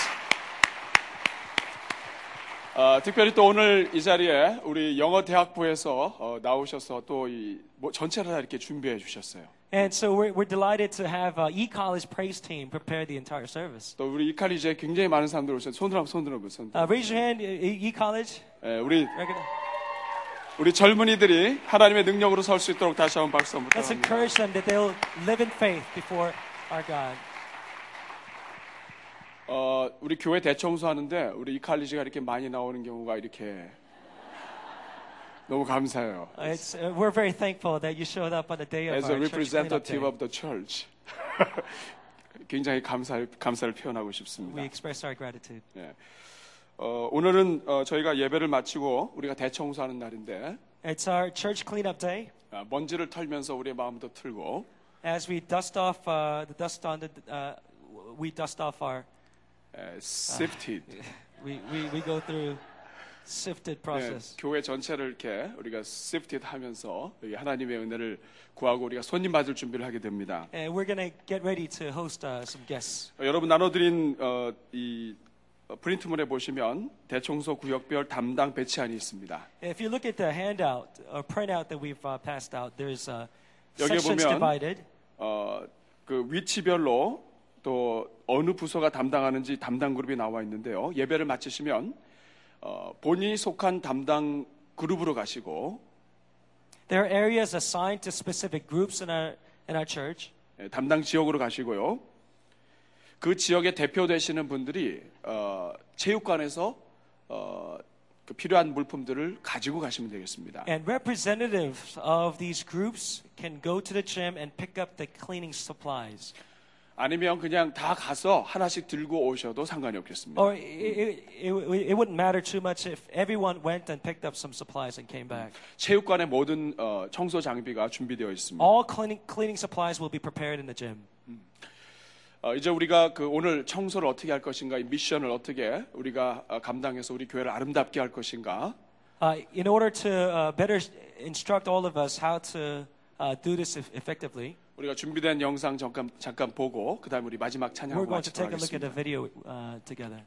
[SPEAKER 4] 어, 특별히 또 오늘 이 자리에 우리 영어 대학부에서 어, 나오셔서 또이 뭐 전체를 다 이렇게 준비해 주셨어요.
[SPEAKER 3] And so we're, we're delighted to have uh, e-college praise team prepare the entire service.
[SPEAKER 4] 또 우리 이칼리지에 굉장히 많은 사람들 오셨어요. 손들 한번 손들어 보세요.
[SPEAKER 3] Uh, raise your hand, e- e-college.
[SPEAKER 4] 예, 우리 우리 젊은이들이 하나님의 능력으로 설 수 있도록 다시 한번 박수 한번
[SPEAKER 3] Let's
[SPEAKER 4] 부탁합니다.
[SPEAKER 3] encourage them that they'll live in faith before our God.
[SPEAKER 4] 어, 우리 교회 대청소하는데 우리 이칼리지가 이렇게 많이 나오는 경우가 이렇게 너무 감사해요.
[SPEAKER 3] Uh, It's, uh, we're very thankful that you showed up on the day of
[SPEAKER 4] As a
[SPEAKER 3] our church cleanup day.
[SPEAKER 4] representative of the church, (laughs) 굉장히 감사 감사를 표현하고
[SPEAKER 3] We
[SPEAKER 4] 싶습니다.
[SPEAKER 3] express our gratitude.
[SPEAKER 4] 예. 어, 오늘은 어, 저희가 예배를 마치고 우리가 대청소하는 날인데
[SPEAKER 3] It's our church cleanup day.
[SPEAKER 4] 아, 먼지를 털면서 우리의 마음도 틀고
[SPEAKER 3] As we dust off uh, the dust on the, uh, we dust off our,
[SPEAKER 4] 에, sifted (laughs)
[SPEAKER 3] we, we, we go through sifted
[SPEAKER 4] 예,
[SPEAKER 3] process.
[SPEAKER 4] 교회 전체를 이렇게 우리가 sifted 하면서 하나님의 은혜를 구하고 우리가 손님 받을 준비를 하게 됩니다.
[SPEAKER 3] And we're going to get ready to host uh, some guests.
[SPEAKER 4] 어, 여러분 나눠드린 어, 이 어, 프린트물에 보시면 대청소 구역별 담당 배치안이 있습니다.
[SPEAKER 3] If you look at the handout or printout that we've uh, passed out, there's uh, sections
[SPEAKER 4] 보면-
[SPEAKER 3] divided.
[SPEAKER 4] 어, 그 위치별로 또 어느 부서가 담당하는지 담당 그룹이 나와 있는데요. 예배를 마치시면 어, 본인이 속한 담당 그룹으로 가시고
[SPEAKER 3] There are areas assigned to specific groups in our in our church,
[SPEAKER 4] 예, 담당 지역으로 가시고요. 그 지역에 대표 되시는 분들이 어, 체육관에서 어, 그 필요한 물품들을 가지고 가시면 되겠습니다.
[SPEAKER 3] and representatives of these groups can go to the gym and pick up the cleaning supplies.
[SPEAKER 4] 아니면 그냥 다 가서 하나씩 들고 오셔도 상관이 없겠습니다.
[SPEAKER 3] Or it, it, it, wouldn't matter too much if everyone went and picked up some supplies and came back.
[SPEAKER 4] 체육관의 모든 어, 청소 장비가 준비되어 있습니다.
[SPEAKER 3] All cleaning, cleaning supplies will be prepared in the gym.
[SPEAKER 4] 어, 이제 우리가 그 오늘 청소를 어떻게 할 것인가, 이 미션을 어떻게 우리가 어, 감당해서 우리 교회를 아름답게 할 것인가,
[SPEAKER 3] Uh, in order to uh, better instruct all of us how to uh, do this eff- effectively,
[SPEAKER 4] 우리가 준비된 영상 잠깐 잠깐 보고 그다음 우리 마지막
[SPEAKER 3] we're
[SPEAKER 4] 찬양을
[SPEAKER 3] going to
[SPEAKER 4] 마치도록
[SPEAKER 3] take a look at
[SPEAKER 4] 하겠습니다.
[SPEAKER 3] a video uh, together.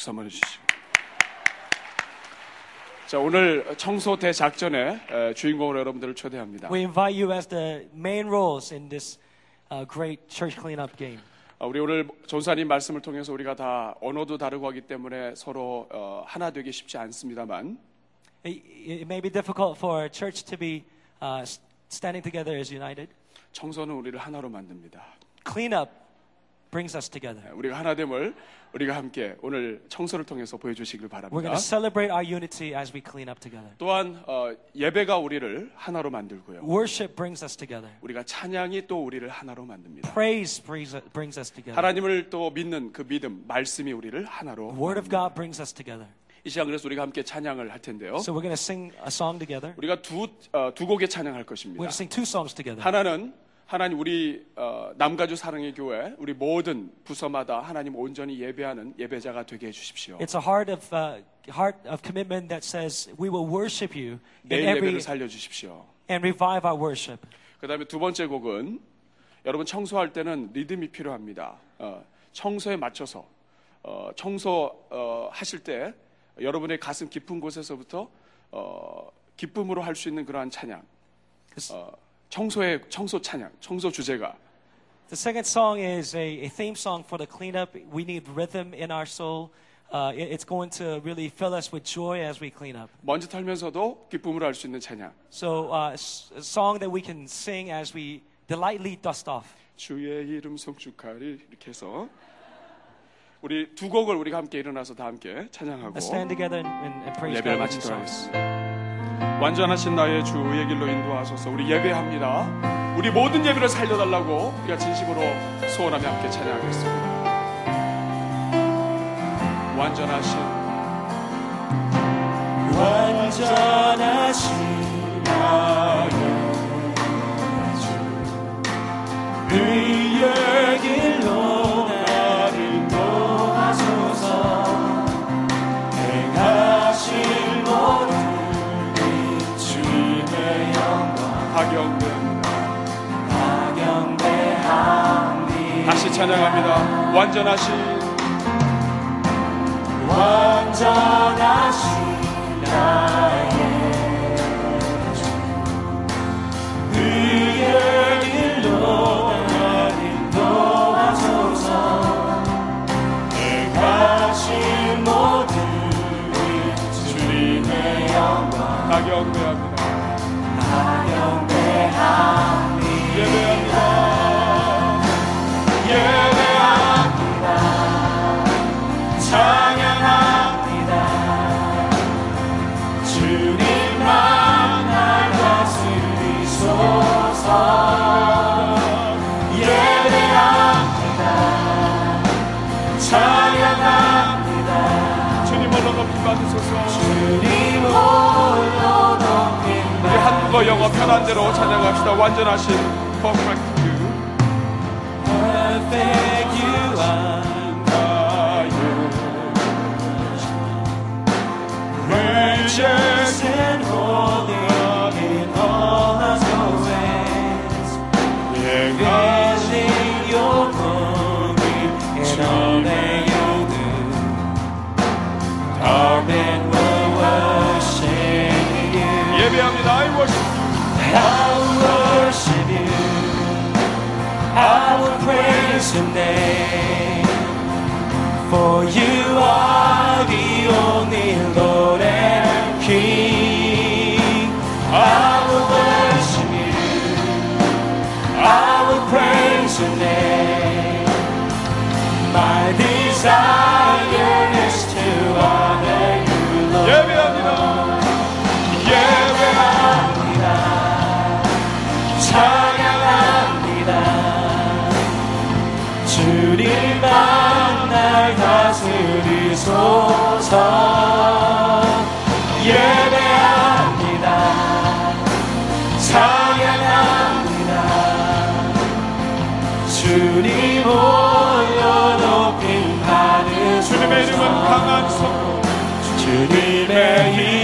[SPEAKER 4] 박수 한번 해주시죠. 자, 오늘 청소 대작전의 에, 주인공으로 여러분들을 초대합니다.
[SPEAKER 3] We invite you as the main roles in this uh, great church cleanup game.
[SPEAKER 4] 어, 우리 오늘 전사님 말씀을 통해서 우리가 다 언어도 다르고 하기 때문에 서로 어, 하나 되기 쉽지 않습니다만
[SPEAKER 3] It, it may be difficult for a church to be uh, standing together as united.
[SPEAKER 4] 청소는 우리를 하나로 만듭니다.
[SPEAKER 3] Cleanup brings us together.
[SPEAKER 4] 우리가 하나됨을 우리가 함께 오늘 청소를 통해서 보여주시길
[SPEAKER 3] We're going
[SPEAKER 4] 바랍니다.
[SPEAKER 3] to celebrate our unity as we clean up together.
[SPEAKER 4] 또한 어, 예배가 우리를 하나로 만들고요.
[SPEAKER 3] Worship brings us together.
[SPEAKER 4] 우리가 찬양이 또 우리를 하나로 만듭니다.
[SPEAKER 3] Praise brings, brings us together.
[SPEAKER 4] 하나님을 또 믿는 그 믿음, 말씀이 우리를 하나로
[SPEAKER 3] Word of. God brings us together.
[SPEAKER 4] 이 시간 그래서 우리가 함께 찬양을 할 텐데요.
[SPEAKER 3] So we're going to sing a song together.
[SPEAKER 4] 우리가 두, 어, 두 곡의 찬양할
[SPEAKER 3] We're
[SPEAKER 4] 것입니다.
[SPEAKER 3] going to sing two songs together.
[SPEAKER 4] 하나는 하나님 우리 어, 남가주 사랑의 교회 우리 모든 부서마다 하나님 온전히 예배하는 예배자가 되게 해 주십시오.
[SPEAKER 3] It's a heart of uh, heart of commitment that says we will worship you in every
[SPEAKER 4] 예배를 살려 주십시오.
[SPEAKER 3] and revive our worship.
[SPEAKER 4] 그 다음에 두 번째 곡은 여러분 청소할 때는 리듬이 필요합니다. 어, 청소에 맞춰서 어, 청소 어, 하실 때 여러분의 가슴 깊은 곳에서부터 어, 기쁨으로 할 수 있는 그러한 찬양, 어, 청소의 청소 찬양, 청소 주제가
[SPEAKER 3] The second song is a, a theme song for the cleanup. We need rhythm in our soul. Uh, it- it's going to really fill us with joy as we clean up.
[SPEAKER 4] 먼지 털면서도 기쁨으로 할수 있는 찬양.
[SPEAKER 3] So, uh, a song that we can sing as we delightly dust off.
[SPEAKER 4] 주의 이름 성축하리 이렇게 해서 우리 두 곡을 우리가 함께 일어나서 다 함께 찬양하고
[SPEAKER 3] Let's stand together and, and, praise
[SPEAKER 4] 예배를 마치도록. 하겠습니다. 완전하신 나의 주의 길로 인도하소서. 우리 예배합니다. 우리 모든 예배를 살려달라고 우리가 진심으로 소원하며 함께 찬양하겠습니다. 완전하신
[SPEAKER 3] 완전하신
[SPEAKER 4] 찬양합니다. 완전하신
[SPEAKER 3] 완전하신 나의 주 의의 길로 찬양합니다 주님만 날 다스리소서 예배합니다
[SPEAKER 4] 영어 편한 대로 찬양합시다. 완전하신 perfect I worship
[SPEAKER 3] I will worship you. I will your name. For you are the only Lord and King. I will worship you. I will praise your name. My desire is to honor you, Lord. 다스리소서. 예배합니다. 찬양합니다. 주님 홀로 높임 받으소서.
[SPEAKER 4] 주님의 이름은 강한 성.
[SPEAKER 3] 주님의 이름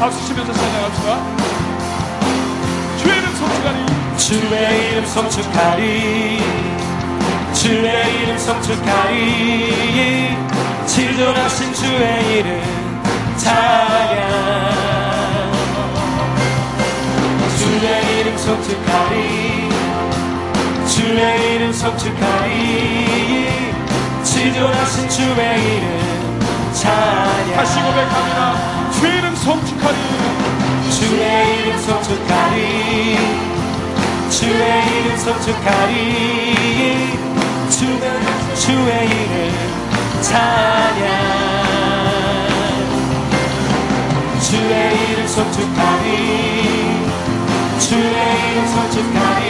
[SPEAKER 4] 박수 치면서 찬양합시다. 주의 이름 성취하리.
[SPEAKER 3] 주의 이름 성축하리. 주의 이름 성축하리. 지존하신 주의 이름 찬양. 주의 이름 성축하리. 주의 이름 성축하리. 지존하신 주의 이름 찬양.
[SPEAKER 4] 다시 고백합니다. 주의 이름 성취하리.
[SPEAKER 3] 주의 이름 성축하리. 주의 이름 성축하리. 주의, 주의 이름 찬양. 주의 이름 성축하리. 주의 이름 성축하리.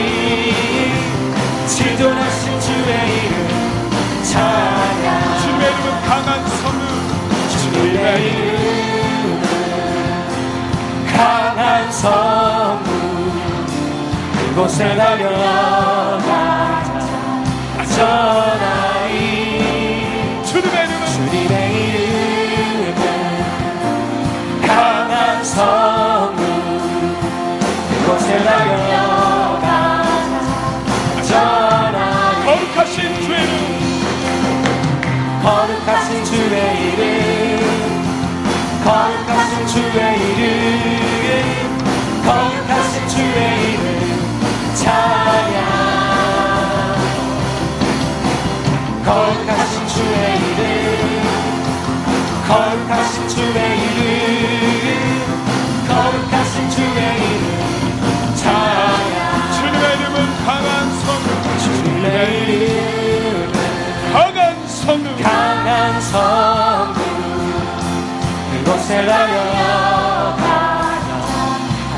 [SPEAKER 3] 지존하신 주의 이름 찬양.
[SPEAKER 4] 주님의 이름은 강한 성루
[SPEAKER 3] 주의 이름은 강한 성부 그곳에 달려가자. 안전하리
[SPEAKER 4] 주님의 이름은?
[SPEAKER 3] 주님의 이름은 강한 성부 그곳에 달려가자. 안전하리
[SPEAKER 4] 거룩하신 주의 이름.
[SPEAKER 3] 거룩하신 주의 이름. 거룩하신 주의 이름
[SPEAKER 4] 강한 성루 강한
[SPEAKER 3] 성부 그곳에 달려가자.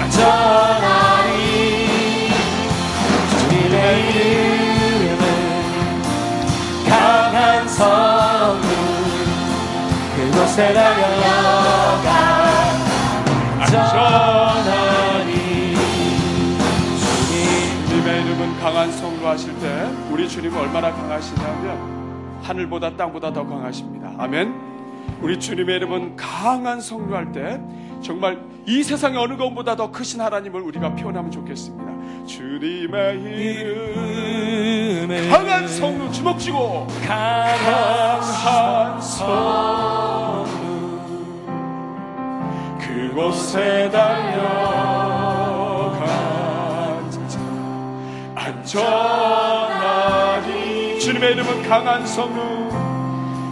[SPEAKER 3] 안전하리. 주님의 이름은 강한 성부 그곳에 달려가
[SPEAKER 4] 강한 성루 하실 때 우리 주님은 얼마나 강하시냐면 하늘보다 땅보다 더 강하십니다. 아멘. 우리 주님의 이름은 강한 성루 할때 정말 이 세상의 어느 것보다 더 크신 하나님을 우리가 표현하면 좋겠습니다. 주님의 이름
[SPEAKER 3] 이름은
[SPEAKER 4] 강한 성루 주먹 쥐고
[SPEAKER 3] 강한 성부
[SPEAKER 4] 그곳에 달려 전하리. 주님의 이름은 강한 성루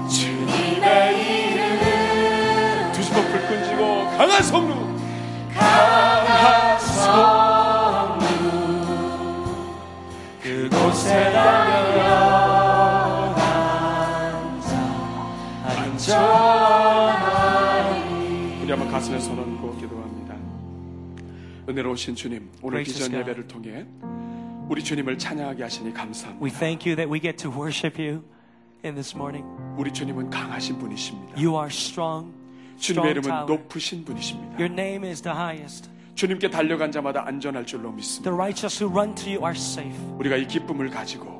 [SPEAKER 4] 주님의 이름 두 손을 불끈 쥐고 강한 성루 강한 성루
[SPEAKER 3] 그곳에 달려가자 안전하리.
[SPEAKER 4] 우리 한번 가슴에 손을 얹고 기도합니다. 은혜로우신 주님 오늘
[SPEAKER 3] God.
[SPEAKER 4] 예배를 통해 우리 주님을 찬양하게 하시니 감사합니다
[SPEAKER 3] We thank you that we get to worship you in this morning.
[SPEAKER 4] 우리 주님은 강하신 분이십니다
[SPEAKER 3] You are strong,
[SPEAKER 4] 주님의 이름은. 높으신 분이십니다.
[SPEAKER 3] Your name is the highest.
[SPEAKER 4] 주님께 달려간 자마다 안전할 줄로 믿습니다.
[SPEAKER 3] The righteous who run to you are safe.
[SPEAKER 4] 우리가 이 기쁨을 가지고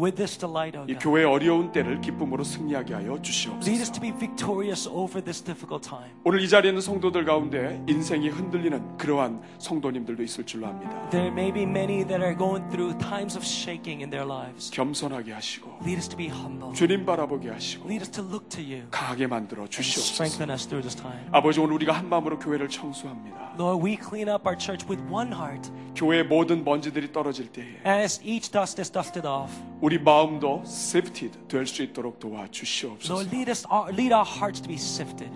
[SPEAKER 3] With this delight, O
[SPEAKER 4] 이
[SPEAKER 3] God,
[SPEAKER 4] 교회의 어려운 때를 기쁨으로 승리하게 하여
[SPEAKER 3] lead us
[SPEAKER 4] 주시옵소서.
[SPEAKER 3] to be victorious over this difficult time.
[SPEAKER 4] 오늘 이 자리에 있는 성도들 가운데 인생이 흔들리는 그러한 성도님들도 있을 줄로 압니다.
[SPEAKER 3] There may be many that are going through times of shaking in their lives.
[SPEAKER 4] 겸손하게 하시고
[SPEAKER 3] Lead us to be humble.
[SPEAKER 4] 주님 바라보게 하시고
[SPEAKER 3] Lead us to look to you.
[SPEAKER 4] 강하게 만들어 주시옵소서.
[SPEAKER 3] strengthen us through this time.
[SPEAKER 4] 아버지 오늘 우리가 한 마음으로 교회를 청소합니다.
[SPEAKER 3] Lord, we clean up our church with one heart.
[SPEAKER 4] 교회의 모든 먼지들이 떨어질 때에
[SPEAKER 3] As each dust is dusted off,
[SPEAKER 4] 우리 마음도 sifted 될수 있도록 도와 주시옵소서.
[SPEAKER 3] Lord, lead us, our, lead our hearts to be sifted.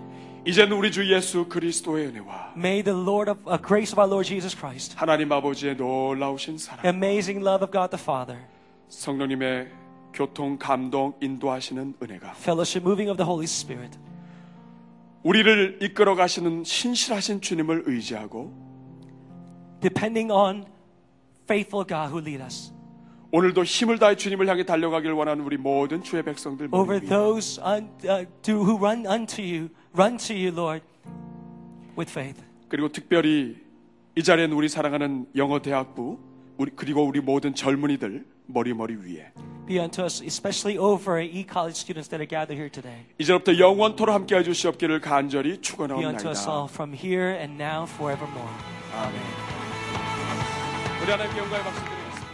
[SPEAKER 4] 이제는 우리 주 예수 그리스도의 은혜와
[SPEAKER 3] May the Lord of uh, grace of our Lord Jesus Christ,
[SPEAKER 4] 하나님 아버지의 놀라우신 사랑,
[SPEAKER 3] amazing love of God the Father,
[SPEAKER 4] 성령님의 교통, 감동, 인도하시는 은혜가
[SPEAKER 3] fellowship, moving of the Holy Spirit,
[SPEAKER 4] 우리를 이끌어 가시는 신실하신 주님을 의지하고
[SPEAKER 3] depending on faithful God who lead us.
[SPEAKER 4] 오늘도 힘을 다해 주님을 향해 달려가길 원하는 우리 모든 주의 백성들
[SPEAKER 3] Over those un, uh, to, who run unto you, run to you, Lord, with faith.
[SPEAKER 4] 그리고 특별히 이 자리에 있는 우리 사랑하는 영어 대학부 우리, 그리고 우리 모든 젊은이들 머리 머리 위에
[SPEAKER 3] Be unto us, especially over e-college students that are gathered here today.
[SPEAKER 4] 이제부터 영원토록 함께 해 주시옵기를 간절히
[SPEAKER 3] Be unto us
[SPEAKER 4] 축원하옵나이다.
[SPEAKER 3] all from here and now forevermore.
[SPEAKER 4] 우리 하나님께 영광의 박수 드립니다.